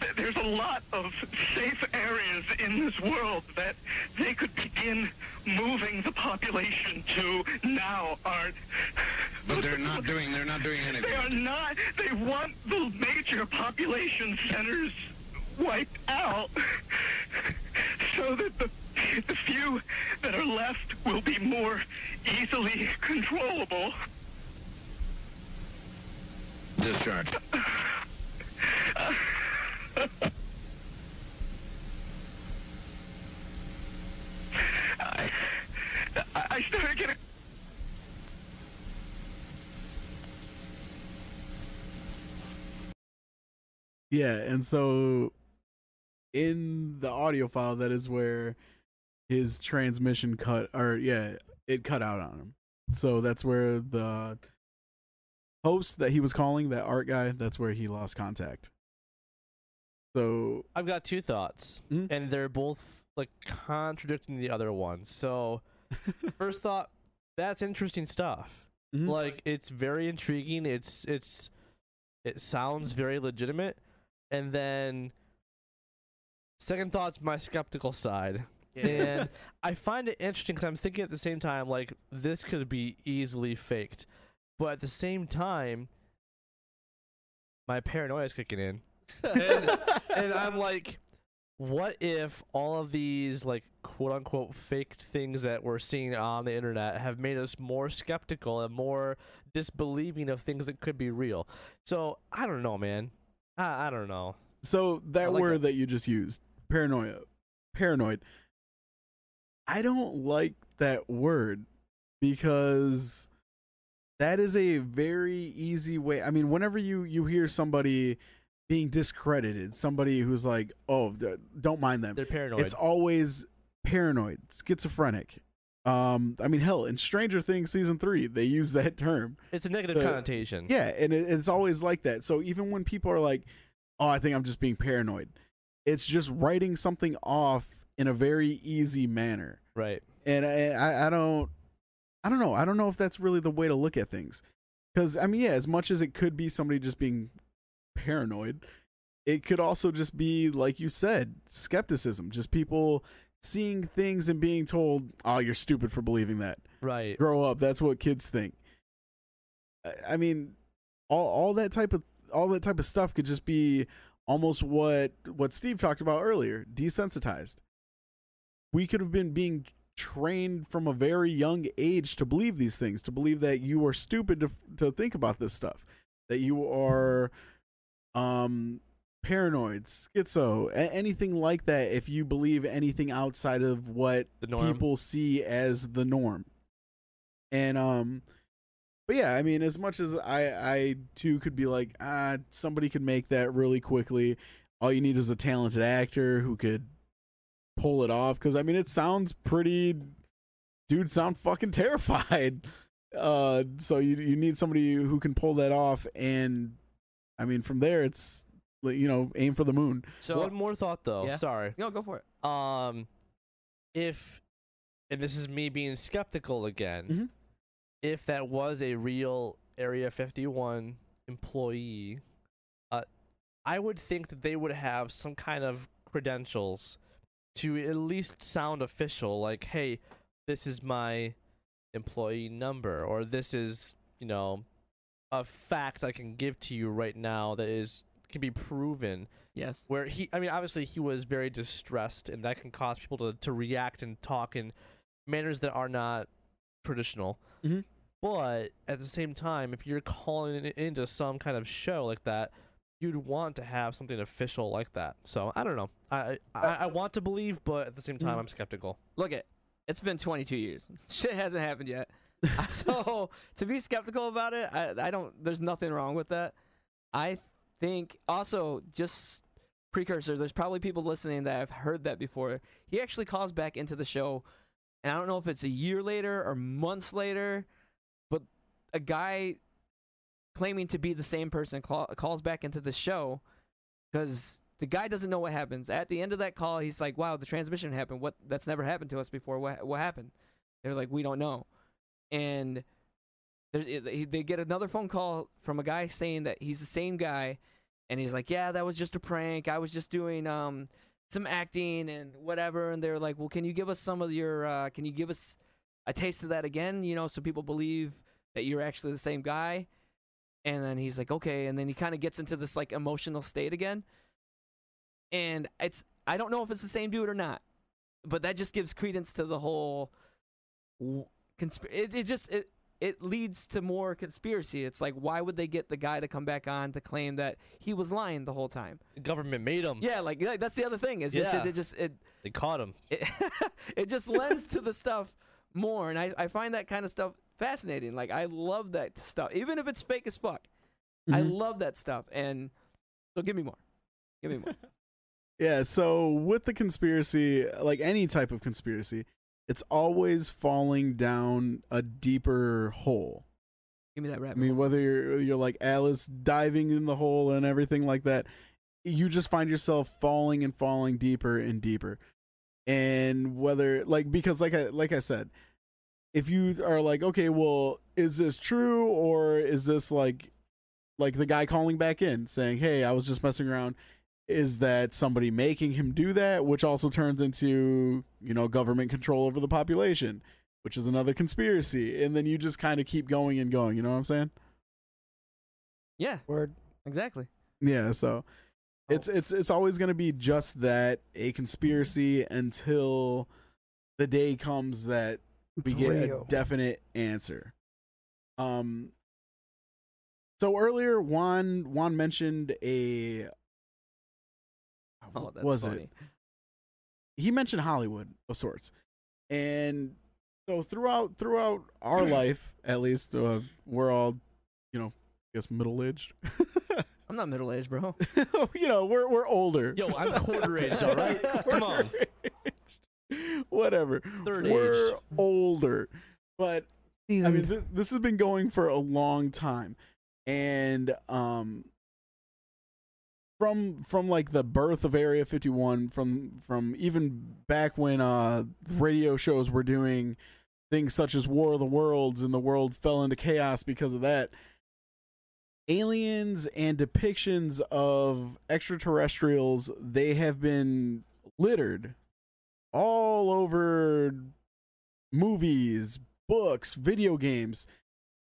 th- there's a lot of safe areas in this world that they could begin moving the population to now, Art. But they're not doing. They're not doing anything. They are not. They want the major population centers wiped out so that the, the few that are left will be more easily controllable. Discharge. I, I I started getting. Yeah, and so in the audio file, that is where his transmission cut, or yeah, it cut out on him. So that's where the host that he was calling, that art guy, that's where he lost contact. So I've got two thoughts, Mhm. and they're both like contradicting the other one. So, first thought, that's interesting stuff. Mhm. Like it's very intriguing. It's it's it sounds very legitimate. And then second thought's my skeptical side. And I find it interesting because I'm thinking at the same time, like, this could be easily faked. But at the same time, my paranoia is kicking in. and, and I'm like, what if all of these, like, quote unquote faked things that we're seeing on the internet have made us more skeptical and more disbelieving of things that could be real? So, I don't know, man. I, I don't know. So that like word that. that you just used, paranoia, paranoid. I don't like that word because that is a very easy way. I mean, whenever you you hear somebody being discredited, somebody who's like, "Oh, don't mind them," They're paranoid. it's always paranoid, schizophrenic. Um, I mean, hell, in Stranger Things season three, they use that term. It's a negative connotation. Yeah, and it, it's always like that. So even when people are like, "Oh, I think I'm just being paranoid," it's just writing something off in a very easy manner. Right. And I, I, I don't, I don't know. I don't know if that's really the way to look at things. Because I mean, yeah, as much as it could be somebody just being paranoid, it could also just be like you said, skepticism. Just people seeing things and being told, "Oh, you're stupid for believing that." Right. Grow up. That's what kids think. I- mean, all all that type of all that type of stuff could just be almost what what Steve talked about earlier, desensitized. We could have been being trained from a very young age to believe these things, to believe that you are stupid to to think about this stuff, that you are um paranoid, schizo, a- anything like that if you believe anything outside of what people see as the norm. And um but yeah, I mean as much as I I too could be like, ah, somebody could make that really quickly. All you need is a talented actor who could pull it off cuz I mean it sounds pretty dude sound fucking terrified. Uh so you you need somebody who can pull that off and I mean from there it's you know, aim for the moon. So One more thought though. Yeah. Sorry. no, go for it. Um, if, and this is me being skeptical again, Mhm. if that was a real Area 51 employee, uh, I would think that they would have some kind of credentials to at least sound official, like, hey, this is my employee number, or this is, you know, a fact I can give to you right now that is can be proven Yes. where he i mean obviously he was very distressed and that can cause people to, to react and talk in manners that are not traditional Mhm. but at the same time if you're calling into some kind of show like that you'd want to have something official like that so i don't know i i, I want to believe but at the same time Mhm. i'm skeptical Look it. It's been 22 years. Shit hasn't happened yet. Uh, so to be skeptical about it, I, I don't. There's nothing wrong with that. I think also just precursor. There's probably people listening that have heard that before. He actually calls back into the show, and I don't know if it's a year later or months later, but a guy claiming to be the same person call, calls back into the show because the guy doesn't know what happens. At the end of that call, he's like, "Wow, the transmission happened. What? That's never happened to us before. What? What happened?" They're like, "We don't know," and they get another phone call from a guy saying that he's the same guy, and he's like, "Yeah, that was just a prank. I was just doing um some acting and whatever." And they're like, "Well, can you give us some of your? Uh, can you give us a taste of that again? You know, so people believe that you're actually the same guy." And then he's like, "Okay," and then he kind of gets into this like emotional state again and it's I don't know if it's the same dude or not, but that just gives credence to the whole conspiracy. It, it just it it leads to more conspiracy. It's like why would they get the guy to come back on to claim that he was lying the whole time? the government made him Yeah, like like, that's the other thing. Is just, Yeah. it, it just it they caught him it, it just lends to the stuff more, and I I find that kind of stuff fascinating. Like I love that stuff, even if it's fake as fuck. I Mhm. love that stuff, and so give me more, give me more. Yeah, so with the conspiracy, like any type of conspiracy, it's always falling down a deeper hole. give me that rap. I mean, hole. whether you're, you're like Alice diving in the hole and everything like that, you just find yourself falling and falling deeper and deeper. And whether like because like I like I said, if you are like, okay, well, is this true or is this like like the guy calling back in saying, "Hey, I was just messing around." Is that somebody making him do that, which also turns into, you know, government control over the population, which is another conspiracy. And then you just kind of keep going and going, you know what I'm saying? yeah, Word. exactly. Yeah, so oh. it's it's it's always going to be just that a conspiracy until the day comes that we It's get real. a definite answer. Um so earlier Juan Juan mentioned a Oh, that's was funny. it? He mentioned Hollywood of sorts. And so throughout throughout our life, at least uh, we're all, you know, I guess middle-aged. I'm not middle aged, bro. you know, we're we're older. yo i'm quarter aged all right come on Whatever. Third we're aged. older. But I mean th- this has been going for a long time. And um from from like the birth of Area 51 from from even back when uh radio shows were doing things such as War of the Worlds and the world fell into chaos because of that aliens and depictions of extraterrestrials they have been littered all over movies, books, video games,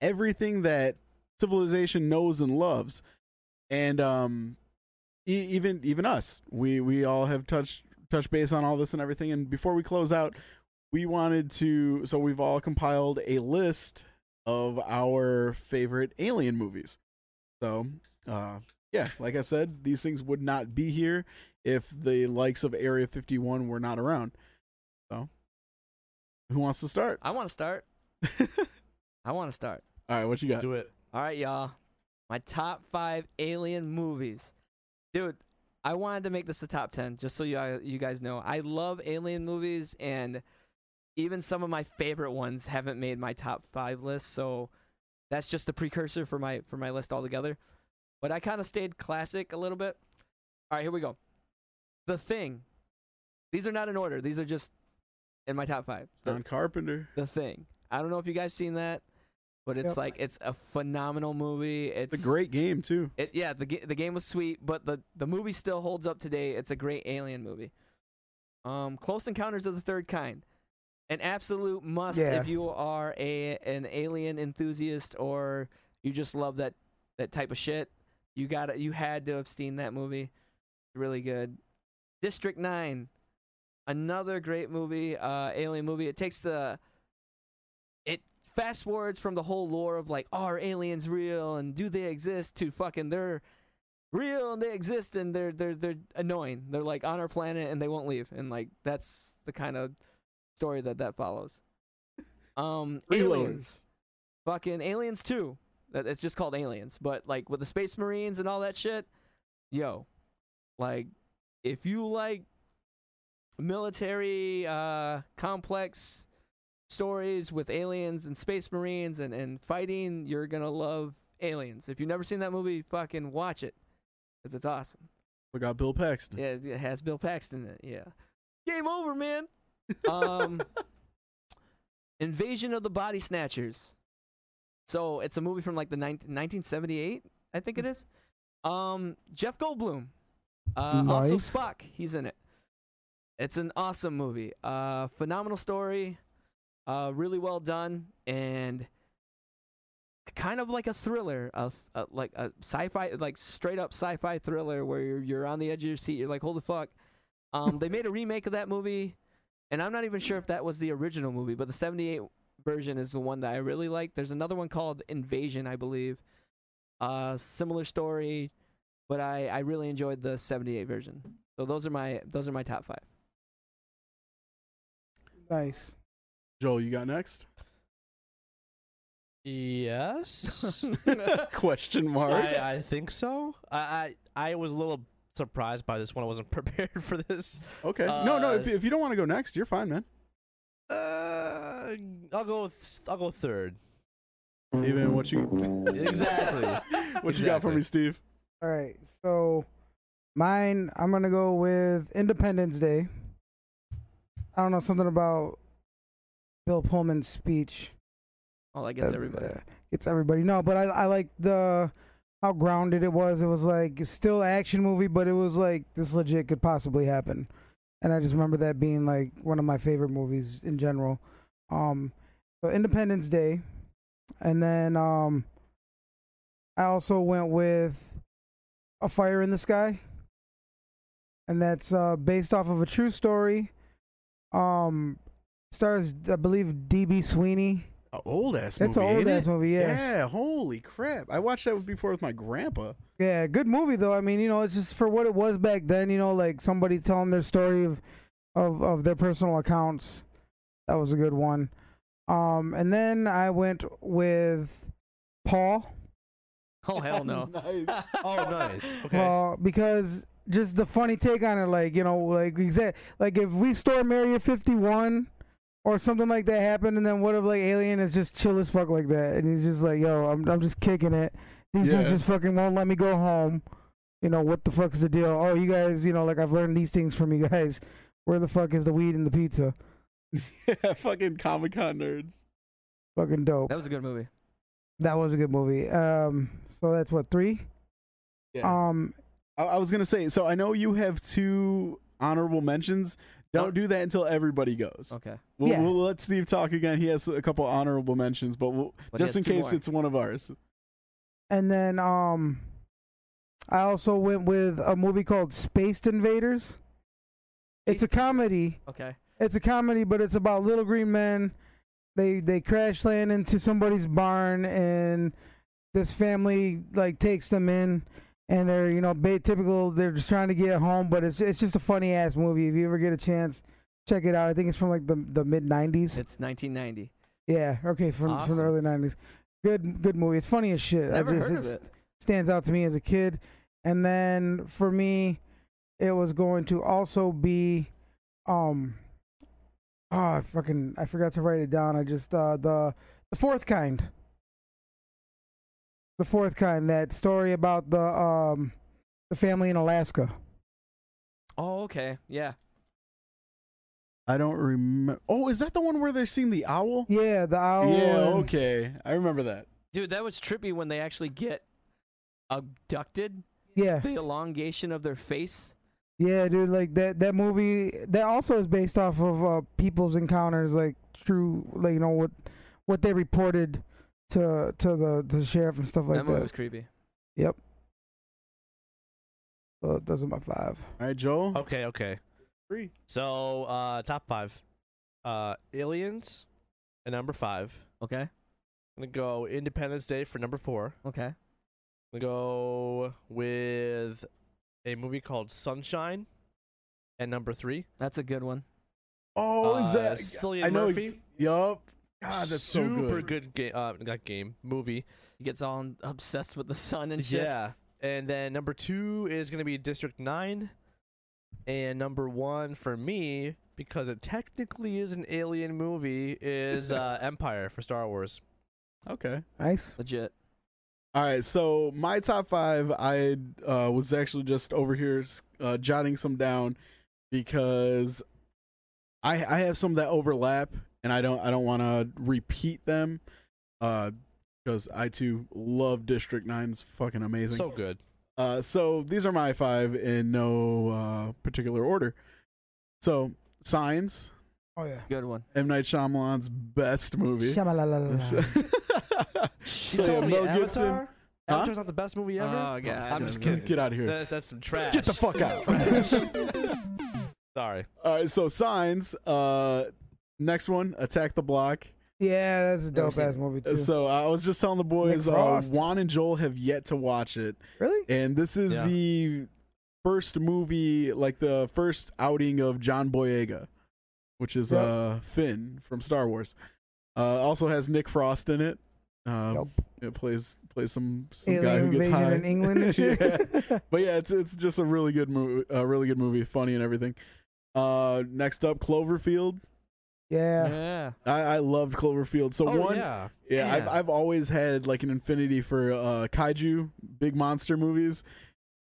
everything that civilization knows and loves. And um e- even even us, we we all have touched touched base on all this and everything and before we close out, we wanted to so we've all compiled a list of our favorite alien movies. So, uh yeah, like I said, these things would not be here if the likes of Area 51 were not around. So, who wants to start? I want to start. I want to start. All right, what you got? Do it. All right, y'all. My top five alien movies, dude. I wanted to make this a top ten, just so you you guys know. I love alien movies, and even some of my favorite ones haven't made my top five list. So that's just a precursor for my for my list altogether. But I kind of stayed classic a little bit. All right, here we go. The Thing. These are not in order. These are just in my top five. The, John Carpenter. the Thing. I don't know if you guys seen that, but it's Yep. like it's a phenomenal movie. It's It's a great game too. it, yeah, the the game was sweet, but the the movie still holds up today. It's a great alien movie. Um, Close Encounters of the Third Kind, an absolute must Yeah. if you are a an alien enthusiast or you just love that that type of shit. You got You had to have seen that movie. Really good. District Nine, another great movie. Uh, alien movie. It takes the it fast forwards from the whole lore of like are aliens real and do they exist to fucking they're real and they exist and they're they're they're annoying. They're like on our planet and they won't leave and like that's the kind of story that that follows. Um, aliens. aliens. Fucking Aliens 2 it's just called aliens, but like with the space marines and all that shit, yo, like if you like military uh complex stories with aliens and space marines and, and fighting, you're gonna love aliens. If you've never seen that movie, fucking watch it. Cause it's awesome. We got Bill Paxton. Yeah, it has Bill Paxton in it. Yeah. Game over, man. Um Invasion of the Body Snatchers. So it's a movie from like the 19, 1978, I think it is. Um Jeff Goldblum. Uh also Spock, he's in it. It's an awesome movie. Uh phenomenal story. Uh really well done and kind of like a thriller, a, a like a sci-fi like straight up sci-fi thriller where you're, you're on the edge of your seat. You're like, "Holy fuck." Um they made a remake of that movie and I'm not even sure if that was the original movie, but the 78 version is the one that I really like. There's another one called Invasion, I believe. Uh similar story, but I I really enjoyed the 78 version. So those are my those are my top 5. Nice. Joel, you got next? Yes. Question mark. I, I think so. I, I I was a little surprised by this one. I wasn't prepared for this. okay. no, no. uh, If, if you don't want to go next, you're fine, man. Uh, I'll go. With, I'll go third. Even what you Exactly. what you got for Exactly. me, Steve? All right. So mine, I'm gonna go with Independence Day. I don't know something about Bill Pullman's speech. Oh, that gets Uh, everybody. uh, Gets everybody. No, but I I like the how grounded it was. It was like it's still an action movie, but it was like this legit could possibly happen. And I just remember that being like one of my favorite movies in general. Um, so Independence Day, and then um, I also went with A Fire in the Sky, and that's uh based off of a true story. Um, stars I believe DB Sweeney. old ass movie. It's an old ass it? movie, yeah. Yeah. Holy crap! I watched that before with my grandpa. Yeah, good movie though. I mean, you know, it's just for what it was back then. You know, like somebody telling their story of, of of their personal accounts. That was a good one. Um, and then I went with Paul. Oh hell no. nice. Oh, nice. Okay. Paul, because just the funny take on it, like you know, like exact, like if we storm Area Fifty One. Or something like that happened, and then what if like Alien is just chill as fuck like that, and he's just like, "Yo, I'm I'm just kicking it. These Yeah. dudes just fucking won't let me go home. You know what the fuck's the deal? Oh, you guys, you know, like I've learned these things from you guys. Where the fuck is the weed and the pizza? yeah, fucking Comic Con nerds. Fucking dope. That was a good movie. That was a good movie. Um, so that's what three. Yeah. Um, I, I was gonna say. So I know you have two honorable mentions. Don't do that until everybody goes. Okay. We'll, Yeah. we'll let Steve talk again. He has a couple honorable mentions, but we'll, But just in case more. it's one of ours. And then um, I also went with a movie called Spaced Invaders. It's a comedy. Okay. It's a comedy, but it's about little green men. They they crash land into somebody's barn, and this family like takes them in, and they're you know ba- typical. They're just trying to get home, but it's it's just a funny ass movie. If you ever get a chance, check it out. I think it's from like the the mid '90s. It's 1990. Yeah, okay, from from the early '90s. Good good movie. It's funny as shit. I Never just- heard of it. stands out to me as a kid. And then for me, it was going to also be, um, oh, I fucking I forgot to write it down. I just uh the the fourth kind. The fourth kind, that story about the um the family in Alaska. Oh, okay. Yeah. I don't remember. Oh, is that the one where they're seeing the owl? Yeah, the owl. yeah, okay. I remember that. Dude, that was trippy when they actually get abducted. Yeah, The elongation of their face. Yeah, dude. Like that that movie that also is based off of uh, people's encounters, like true, like you know what what they reported to to the to the sheriff and stuff like that movie that. was creepy. Yep. So those are my five. All right, Joel. Okay, okay. Three. So, uh, top five. Uh, Aliens, at number five. Okay. I'm gonna go Independence Day for number four. Okay. I'm gonna go with a movie called Sunshine, at number three. That's a good one. Oh, is Uh, that Cillian I know Murphy? ex- yup. God, that's super so good. good game. Uh, not game movie. He gets all obsessed with the sun and shit. Yeah. And then number two is gonna be District Nine, and number one for me because it technically is an alien movie is uh, Empire for Star Wars. Okay. Nice. Legit. All right, so my top five, I uh, was actually just over here uh, jotting some down because I I have some that overlap, and I don't I don't want to repeat them, because I too love District Nine. It's fucking amazing. So good. Uh, so these are my five in no uh, particular order. So Signs, Oh yeah. Good one. M Night Shyamalan's best movie. Shamalalala. so yeah, Mel Gibson. Avatar? Huh? Avatar's not the best movie ever. Oh, God. I'm just kidding. Get out of here. That- that's some trash. Get the fuck out. Sorry. All right, so Signs. Uh, next one, Attack the Block. Yeah, that's a dope ass movie too. So I was just telling the boys, uh, Juan and Joel have yet to watch it, really? and this is Yeah. the first movie, like the first outing of John Boyega, which is Yep. uh Finn from Star Wars. Uh, also has Nick Frost in it. Uh, Nope. It plays plays some some Alien guy who gets invasion high in England and shit. yeah. But yeah, it's it's just a really good movie, a really good movie, funny and everything. Uh, next up, Cloverfield. yeah. Yeah. I, I loved Cloverfield. So oh one, yeah. yeah, I've I've always had like an infinity for uh kaiju, big monster movies,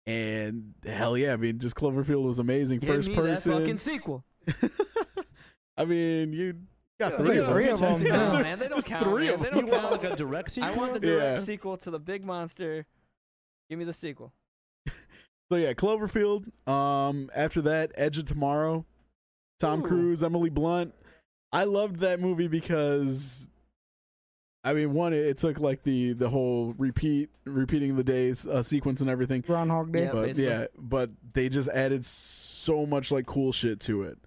and hell yeah, I mean, just Cloverfield was amazing. Give First me that person. fucking sequel. I mean, you got Yeah, three, three of them. Yeah, No, man, they don't count, Three man. of They don't You want count. like a direct sequel? I want the direct Yeah. sequel to the Big Monster. Give me the sequel. So yeah, Cloverfield. Um, after that, Edge of Tomorrow, Tom Ooh. Cruise, Emily Blunt. I loved that movie because, I mean, one, it, it took like the the whole repeat, repeating the days uh, sequence and everything. Groundhog Day. Yeah, but basically. yeah, but they just added so much like cool shit to it.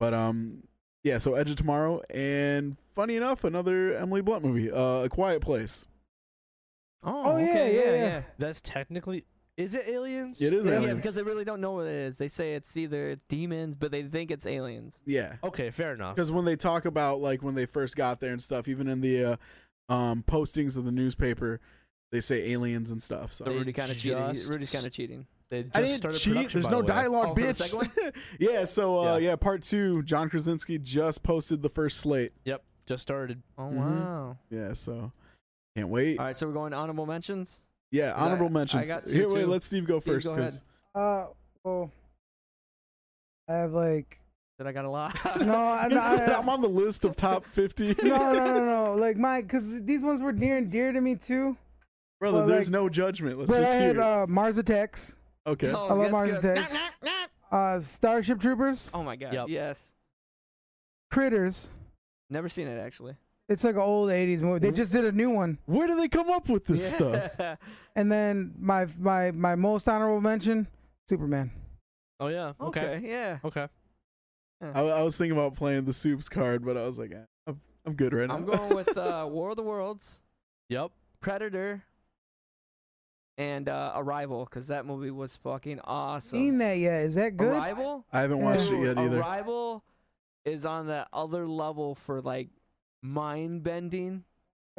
But um, yeah. So Edge of Tomorrow, and funny enough, another Emily Blunt movie, uh, A Quiet Place. Oh, Oh, yeah, okay, yeah, yeah, yeah. yeah. That's technically. Is it aliens? It is Yeah, aliens. yeah, because they really don't know what it is. They say it's either demons, but they think it's aliens. Yeah. Okay, fair enough. because when they talk about like when they first got there and stuff, even in the uh, um, postings of the newspaper, they say aliens and stuff. So But Rudy kind of cheating. just- Rudy's kind of cheating. They just I didn't started cheat. production, There's by no the way. dialogue, Oh, bitch. yeah. So uh, Yeah. yeah, part two. John Krasinski just posted the first slate. Yep, just started. Oh Mhm. wow! Yeah. So can't wait. All right, so we're going to honorable mentions. Yeah. I- Honorable I mentions. got two, Here, wait. too. Let Steve go Steve, first. go 'cause- Uh, well, I have like That I got a lot. no, I, no I, I'm on the list of top 50. no, no, no, no. Like my, because these ones were near and dear to me too. Brother, Well, there's like- no judgment. Let's but I just hear had it. uh, Mars Attacks. Okay. Oh, I love that's Mars Uh, Starship Troopers, Oh my god. Yep. Yes. Critters. Never seen it actually. It's like an old '80s movie. They just did a new one. Where do they come up with this stuff? Yeah. And then my my my most honorable mention, Superman. Oh yeah. Okay. okay. Yeah. Okay. I, I was thinking about playing the soups card, but I was like, eh, I'm, I'm good right now. I'm going with uh, War of the Worlds, Yep. Predator, and uh, Arrival because that movie was fucking awesome. Seen that yet? Is that good? Arrival. I haven't watched it yet either. Arrival is on that other level for like mind bending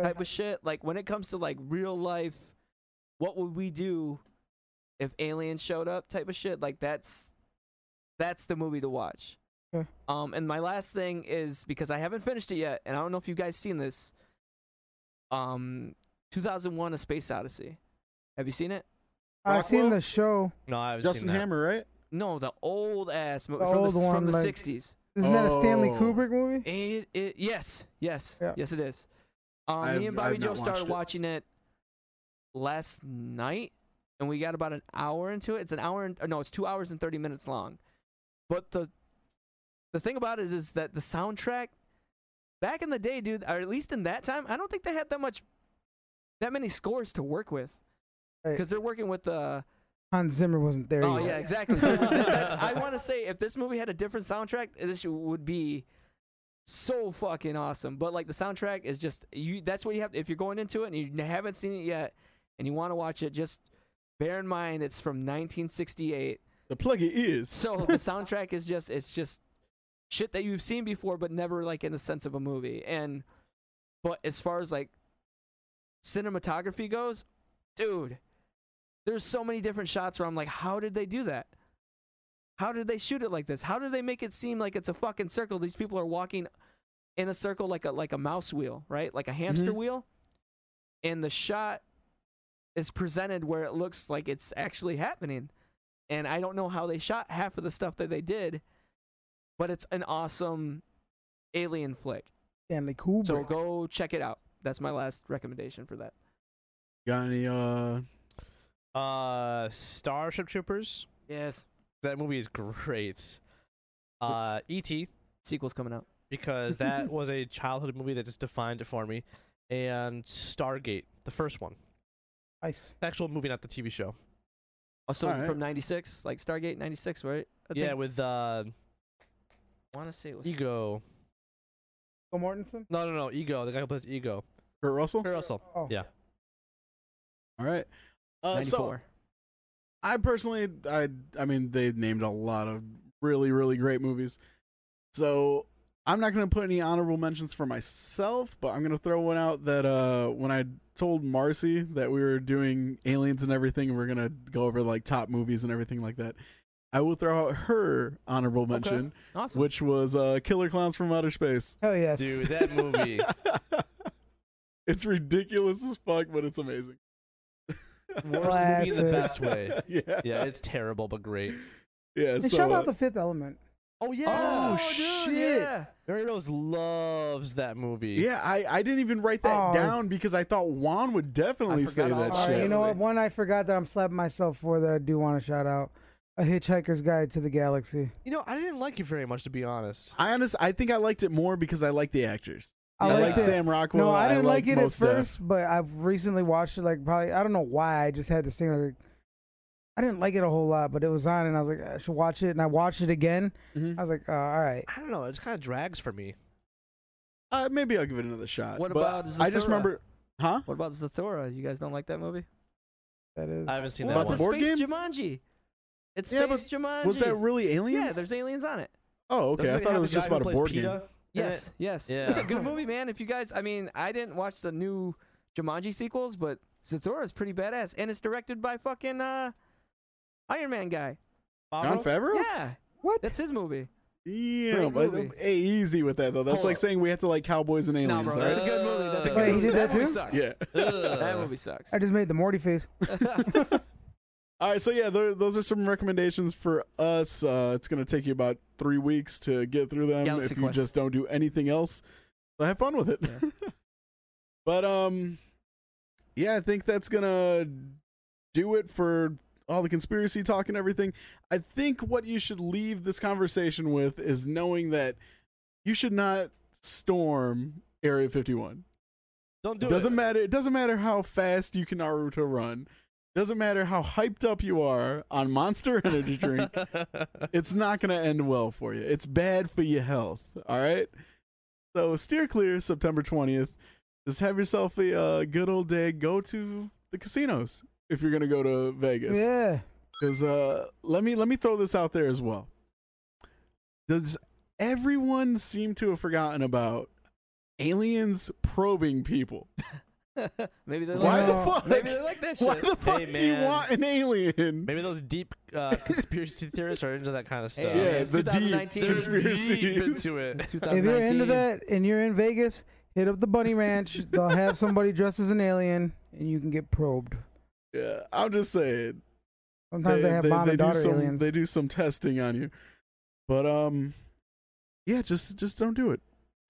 type of shit. Like when it comes to like real life, what would we do if aliens showed up? Type of shit. Like that's that's the movie to watch. Okay. Um, and my last thing is because I haven't finished it yet, and I don't know if you guys seen this. Um, 2001: A Space Odyssey. Have you seen it? I've seen Rockwell? the show. No, I haven't Justin seen that. Hammer, right? No, the old ass movie The from, old the, one, from the like- 60s. Isn't that a Stanley Oh. Kubrick movie? It, it, yes, yes, Yeah. yes, it is. Um, I've- me and I've Bobby not Joe started watched it. watching it last night, and we got about an hour into it. It's an hour, and, or no, it's two hours and thirty minutes long. But the the thing about it is, is that the soundtrack back in the day, dude, or at least in that time, I don't think they had that much, that many scores to work with, Right. Because they're working with the. Hans Zimmer wasn't there Oh yet. yeah, exactly. That- that- I want to say if this movie had a different soundtrack, this would be so fucking awesome. But like the soundtrack is just you. That's what you have. If you're going into it and you haven't seen it yet, and you want to watch it, just bear in mind it's from 1968. The plug it is. So the soundtrack is just it's just shit that you've seen before, but never like in the sense of a movie. And but as far as like cinematography goes, dude, there's so many different shots where I'm like, how did they do that? How did they shoot it like this? How did they make it seem like it's a fucking circle? These people are walking in a circle like a like a mouse wheel, right? Like a hamster Mhm. wheel. And the shot is presented where it looks like it's actually happening. And I don't know how they shot half of the stuff that they did, but it's an awesome alien flick. Stanley Kubrick. So go check it out. That's my last recommendation for that. Got any? Uh, Uh, Starship Troopers. Yes. That movie is great. Uh, E.T. Sequel's coming out. because that was a childhood movie that just defined it for me, and Stargate, the first one, nice. the actual movie, not the TV show. Also All right. from '96, like Stargate '96, right? I yeah, think. with uh, want to say it was Ego. Phil Mortensen. No, no, no, Ego. The guy who plays Ego. Kurt Russell. Kurt Russell. Oh. Yeah. All right. Uh, so I personally, I, I mean, they named a lot of really, really great movies. So I'm not going to put any honorable mentions for myself, but I'm going to throw one out that uh, when I told Marcy that we were doing aliens and everything, and we're going to go over like top movies and everything like that. I will throw out her honorable mention, awesome. which was uh, Killer Clowns from Outer Space. Hell yes. Dude, that movie. it's ridiculous as fuck, but it's amazing. Worst movie in the best way. yeah, Yeah, it's terrible but great. yeah. And So, shout uh, out the Fifth Element. Oh yeah. Oh, dude, shit. Yeah. Mary Rose loves that movie. Yeah, I, I didn't even write that Oh. down because I thought Juan would definitely say that all All shit. right, you know what? One I forgot that I'm slapping myself for that I do want to shout out: A Hitchhiker's Guide to the Galaxy. You know, I didn't like it very much to be honest. I honest, I think I liked it more because I like the actors. I, liked like. Sam Rockwell. No, I didn't like like it at Mos Def. first, but I've recently watched it. Like probably, I don't know why. I just had this thing like I didn't like it a whole lot, but it was on, and I was like, I should watch it, and I watched it again. Mhm. I was like, uh, all right. I don't know. It just kind of drags for me. Uh, maybe I'll give it another shot. What But about I just remember, huh? What about Zathura? You guys don't like that movie? That is. I haven't seen What that About one. the Space game? Jumanji. It's Yeah, Space Jumanji. Was that really aliens? Yeah, there's aliens on it. Oh, okay. I thought it was just about a board PETA game. In Yes, it? yes. Yeah. It's a good movie, man. If you guys, I mean, I didn't watch the new Jumanji sequels, but Zathura is pretty badass, and it's directed by fucking uh, Iron Man guy. Jon Favreau? Yeah, what? that's his movie. Yeah, but hey, easy with that though. That's Hold like up. saying we have to like cowboys and aliens. No, bro, all that's a good movie. That's a good Wait, he movie. did that movie too? sucks. yeah. that movie sucks. I just made the Morty face. All right, so yeah, those are some recommendations for us. Uh, it's gonna take you about three weeks to get through them Galaxy if you Quest. just don't do anything else. So have fun with it. Yeah. but um, yeah, I think that's gonna do it for all the conspiracy talk and everything. I think what you should leave this conversation with is knowing that you should not storm Area 51. Don't do it doesn't it. matter. It doesn't matter how fast you can Naruto run. Doesn't matter how hyped up you are on Monster Energy drink. it's not going to end well for you. It's bad for your health. All right. So steer clear September 20th. Just have yourself a uh, good old day. Go to the casinos if you're going to go to Vegas. Yeah. Because uh, let me let me throw this out there as well. Does everyone seem to have forgotten about aliens probing people? maybe they Why like the that. fuck? Maybe they like that shit. Why the fuck Hey, do you man. want an alien? Maybe those deep uh, conspiracy theorists are into that kind of stuff. Hey, Yeah, it's the deep 2019. They're conspiracies. deep into it. It's If you're into that and you're in Vegas, hit up the Bunny Ranch. They'll have somebody dressed as an alien, and you can get probed. Yeah, I'm just saying. Sometimes they, have mom they and do daughter some aliens. they do some testing on you, but um, yeah, just just don't do it.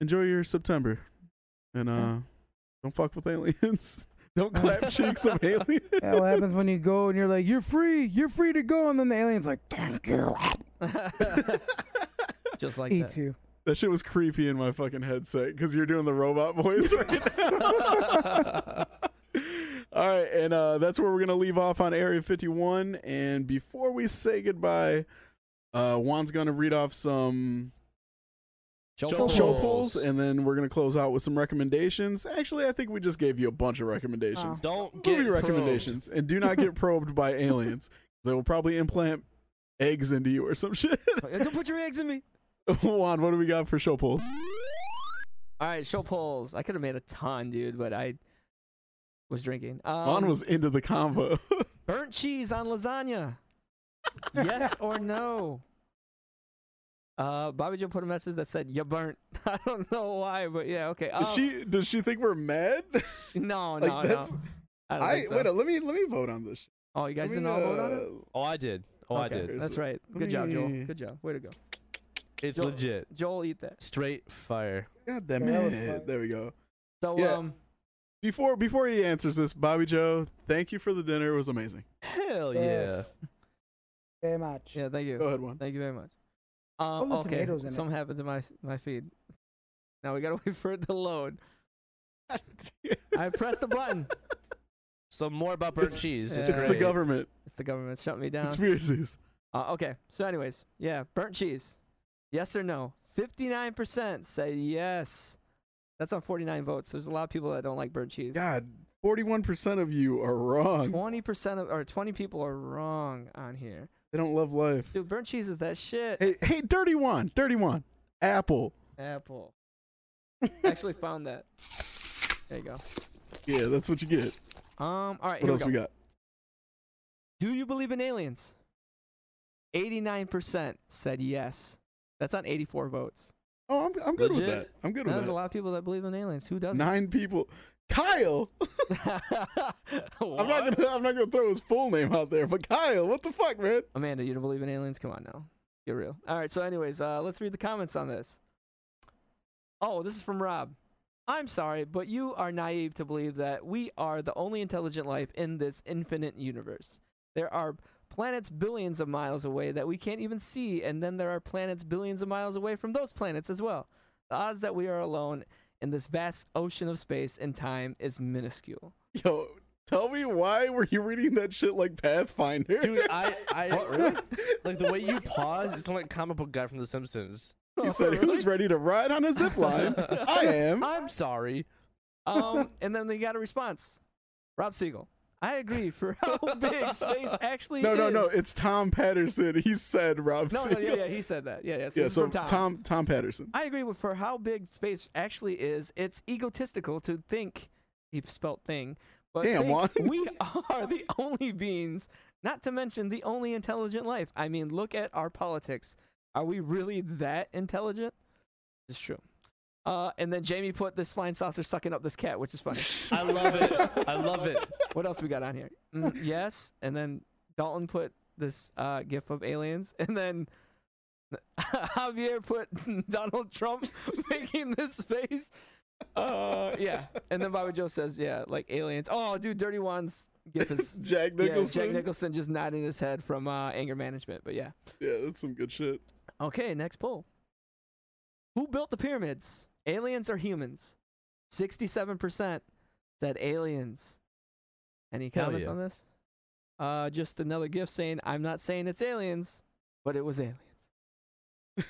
Enjoy your September, and uh, don't fuck with aliens. don't clap cheeks of aliens. Yeah, what happens when you go and you're like, "You're free, you're free to go," and then the alien's like, "Thank you," Just like eats that. you. That shit was creepy in my fucking headset because you're doing the robot voice right now. All right, and uh, that's where we're gonna leave off on Area 51. And before we say goodbye, uh, Juan's gonna read off some Show Show polls. show polls. polls, and then we're gonna close out with some recommendations. Actually, I think we just gave you a bunch of recommendations. Don't get Movie probed. recommendations, and do not get probed by aliens. They will probably implant eggs into you or some shit. Don't put your eggs in me. Juan, what do we got for show polls? All right, show polls. I could have made a ton, dude, but I was drinking. Um, Juan was into the combo. burnt cheese on lasagna. yes or no? Uh, Bobby Joe put a message that said "you burnt." I don't know why, but yeah, okay. Um, Does she does she think we're mad? No, like no, that's no. I don't I think so. wait. Let me let me vote on this. oh, you guys Let didn't all vote on it. uh, Oh, I did. Oh, I did. That's right. let Good job, Joel. Good job. Way to go. It's Joel- legit. Joel, eat that. Straight fire. God damn Yeah, that was it! There we go. So, Yeah. um, Before before he answers this, Bobby Joe, thank you for the dinner. It was amazing. Hell Yes. Very much. yeah, thank you. Go ahead, Juan. Thank you very much. Um, the okay, tomatoes in it. something happened to my my feed. Now we gotta wait for it to load. I pressed the button. So more about burnt It's- cheese. it's It's, It's the government. It's the government shut me down. Conspiracies. Uh, okay, so anyways, yeah, burnt cheese. Yes or no? Fifty-nine percent say yes. That's on forty-nine votes. There's a lot of people that don't like burnt cheese. God, forty-one percent of you are wrong. Twenty percent of or twenty people are wrong on here. They don't love life. Dude, burnt cheese is that shit. Hey, hey, dirty one, dirty one. Apple. Apple. Actually found that. There you go. Yeah, that's what you get. Um. All right. What here else we we got? Do you believe in aliens? Eighty-nine percent said yes. That's on eighty-four votes. Oh, I'm I'm good with that. I'm good with there's a lot of people that believe in aliens. Who doesn't? Nine people. Kyle. I'm not gonna I'm not gonna throw his full name out there, but Kyle, what the fuck, man? Amanda, you don't believe in aliens? Come on now. Get real. All right, so anyways, uh, let's read the comments on this. Oh, this is from Rob. I'm sorry, but you are naive to believe that we are the only intelligent life in this infinite universe. There are planets billions of miles away that we can't even see, and then there are planets billions of miles away from those planets as well. The odds that we are alone in this vast ocean of space and time is minuscule. Yo, tell me why were you reading that shit like Pathfinder? Dude, I, I really? like the way you pause. It's like comic book guy from The Simpsons. he said who's ready to ride on a zip line? I am. I'm sorry. um, and then they got a response. Rob Siegel. I agree for how big space actually No, is. no, no. It's Tom Patterson. He said Rob no, no, yeah, yeah, he said that. Yeah, yeah. So Yeah, so from Tom. Tom Tom Patterson. I agree with for how big space actually is. It's egotistical to think he spelt thing, but Damn, think Juan. we are the only beings, not to mention the only intelligent life. I mean, look at our politics. Are we really that intelligent? It's true. Uh, and then Jamie put this flying saucer sucking up this cat, which is funny. I love it. I love it. What else we got on here? Mm, yes, and then Dalton put this uh, gif of aliens, and then Javier put Donald Trump making this face. Uh, yeah, and then Bobby Joe says, "Yeah, like aliens." Oh, dude, Dirty Ones gif is Jack Nicholson. yeah. Jack Nicholson just nodding his head from uh, anger management. But yeah. Yeah, that's some good shit. Okay, next poll. Who built the pyramids? Aliens or humans? 67% said aliens. Any comments yeah. on this? Uh, just another gift saying, I'm not saying it's aliens, but it was aliens.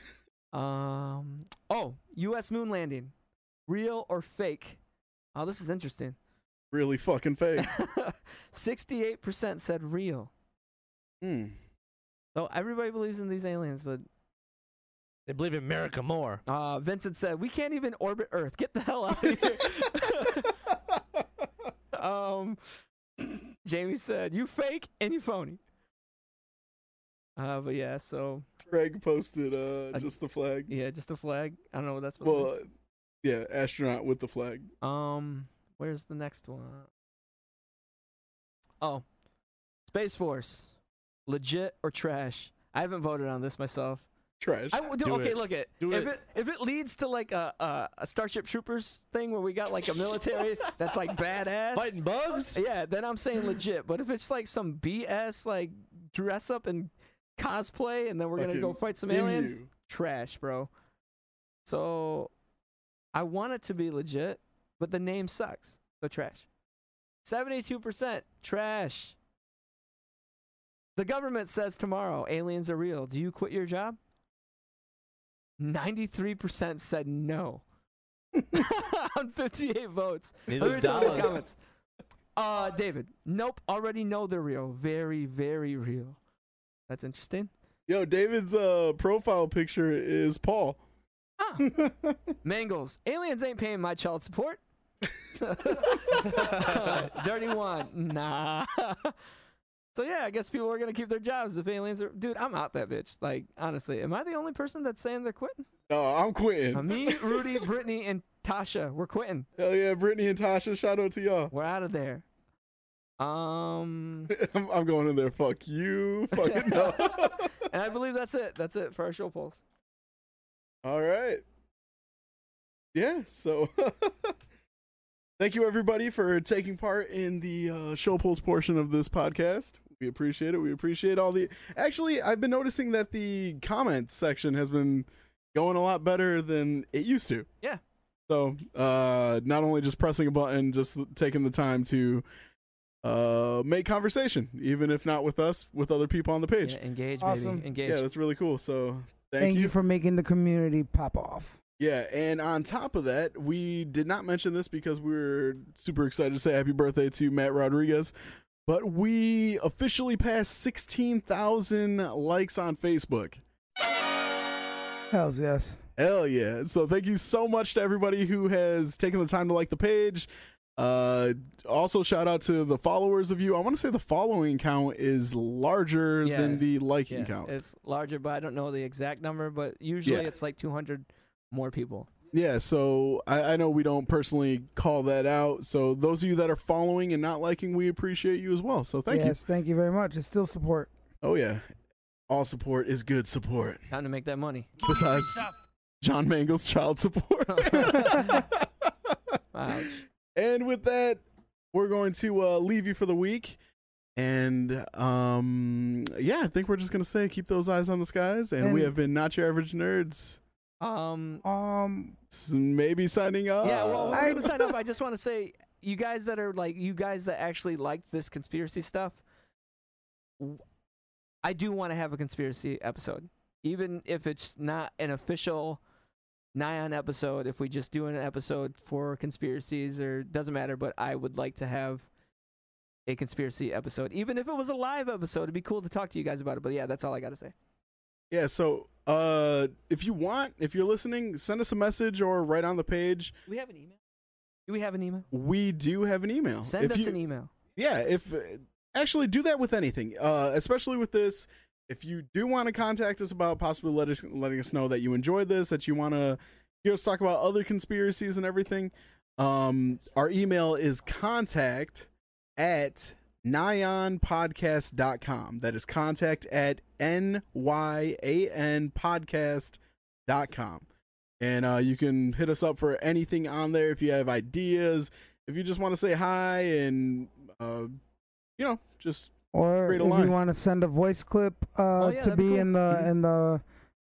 um, oh, U.S. moon landing. Real or fake? Oh, this is interesting. Really fucking fake. 68% said real. Hmm. So everybody believes in these aliens, but They believe in America more. Uh, Vincent said, "We can't even orbit Earth. Get the hell out of here." um, Jamie said, "You fake and you phony." Uh, but yeah, so Greg posted uh just the flag. yeah, just the flag. I don't know what that's supposed Well, uh, yeah, astronaut with the flag. Um, where's the next one? Oh, Space Force, legit or trash? I haven't voted on this myself. Trash. I would do, Do okay. it. Look at Do if it. it if it leads to like a, a a Starship Troopers thing where we got like a military that's like badass. Fighting bugs? Yeah, then I'm saying legit. But if it's like some BS like dress up and cosplay and then we're gonna go fight some Emu. aliens, trash, bro. So I want it to be legit, but the name sucks. So trash. Seventy-two percent trash. The government says tomorrow aliens are real. Do you quit your job? Ninety-three percent said no. On fifty-eight votes. Let me some of these dollars. comments. Uh, David. Nope. Already know they're real. Very, very real. That's interesting. Yo, David's uh profile picture is Paul. Ah. Mangles. Aliens ain't paying my child support. Dirty one. Nah. So yeah, I guess people are gonna keep their jobs if aliens are. Dude, I'm out that bitch. Like honestly, am I the only person that's saying they're quitting? No, I'm quitting. Uh, me, Rudy, Brittany, and Tasha, we're quitting. Hell yeah, Brittany and Tasha, shout out to y'all. We're out of there. Um, I'm, I'm going in there. Fuck you. Fucking no. and I believe that's it. That's it for our show polls. All right. Yeah, so thank you everybody for taking part in the uh, show polls portion of this podcast. We appreciate it. We appreciate all the. Actually, I've been noticing that the comments section has been going a lot better than it used to. Yeah. So, uh, not only just pressing a button, just taking the time to uh, make conversation, even if not with us, with other people on the page. Yeah, engage, Awesome. baby. Engage. Yeah, that's really cool. So, thank, Thank you. you for making the community pop off. Yeah, and on top of that, we did not mention this because we are super excited to say happy birthday to Matt Rodriguez, but we officially passed 16,000 likes on Facebook. Hells yes. Hell yeah. So thank you so much to everybody who has taken the time to like the page. Uh also shout out to the followers of you. I want to say the following count is larger Yeah. than the liking Yeah, count. It's larger, but I don't know the exact number. But usually Yeah. it's like 200 more people. Yeah, so I, I know we don't personally call that out. So those of you that are following and not liking, we appreciate you as well. So thank you. yes, thank you very much. It's still support. Oh yeah, all support is good support. Time to make that money. Besides John Mangle's child support. Ouch. and with that, we're going to uh, leave you for the week. And um, yeah, I think we're just gonna say keep those eyes on the skies. And, we have been not your average nerds. Um. Um, Maybe signing up. Yeah. Well, I- we're gonna sign up. I just want to say, you guys that are like, you guys that actually like this conspiracy stuff, I do want to have a conspiracy episode, even if it's not an official Nyan episode. If we just do an episode for conspiracies, or doesn't matter. But I would like to have a conspiracy episode, even if it was a live episode. It'd be cool to talk to you guys about it. But yeah, that's all I got to say. Yeah, so uh if you want, if you're listening, send us a message or write on the page. Do we have an email? Do we have an email? We do have an email. Send If us you- an email. Yeah, if uh, actually do that with anything, uh especially with this. If you do want to contact us about possibly let us, letting us know that you enjoyed this, that you want to hear us talk about other conspiracies and everything, um our email is contact at nyanpodcast.com. That is contact at N-Y-A-N podcast.com. And uh, you can hit us up for anything on there if you have ideas. If you just want to say hi and uh, you know, just Or if line. you want to send a voice clip uh, Oh, yeah, to be be cool. in the in the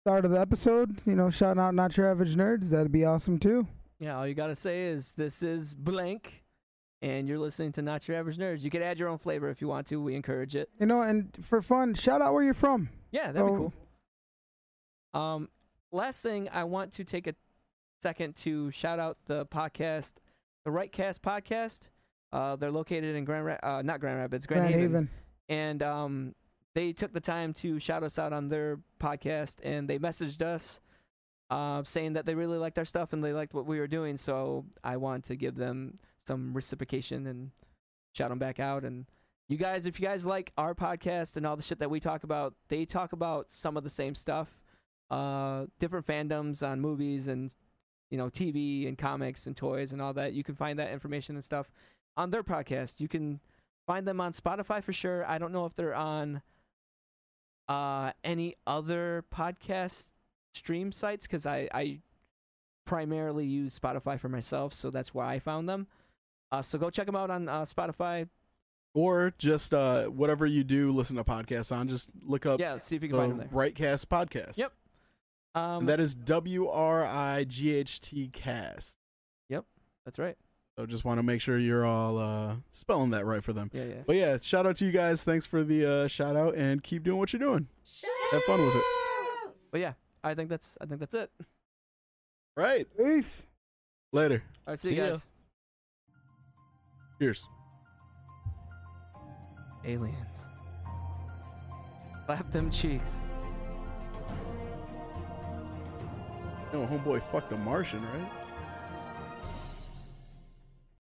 start of the episode, you know, shout out not your average nerds. That'd be awesome too. Yeah, all you gotta say is this is blank, and you're listening to Not Your Average Nerds. You can add your own flavor if you want to. We encourage it. You know, and for fun, shout out where you're from. Yeah, that'd be Oh. cool. Um, last thing, I want to take a second to shout out the podcast, the Rightcast podcast. Uh, they're located in Grand, Ra- uh, not Grand Rapids, Grand, Grand Haven. Haven. and um, they took the time to shout us out on their podcast, and they messaged us uh, saying that they really liked our stuff and they liked what we were doing. So I want to give them some reciprocation and shout them back out. And you guys, if you guys like our podcast and all the shit that we talk about, they talk about some of the same stuff, uh, different fandoms on movies and you know TV and comics and toys and all that. You can find that information and stuff on their podcast. You can find them on Spotify for sure. I don't know if they're on uh any other podcast stream sites because I I primarily use Spotify for myself, so that's why I found them. Uh, so go check them out on uh, Spotify. or just uh, whatever you do, listen to podcasts on. Just look up Yeah, see if you the can find them there. Rightcast podcast. Yep. Um, And that is W R I G H T cast. Yep, that's right. So just want to make sure you're all uh, spelling that right for them. Yeah, yeah. But yeah, shout out to you guys. Thanks for the uh, shout out and keep doing what you're doing. Have fun with it. But yeah, I think that's I think that's it. Right. Peace. Later. All right, see, See you ya. Guys. Cheers. Aliens. Slap them cheeks. You know, homeboy fucked a Martian, right?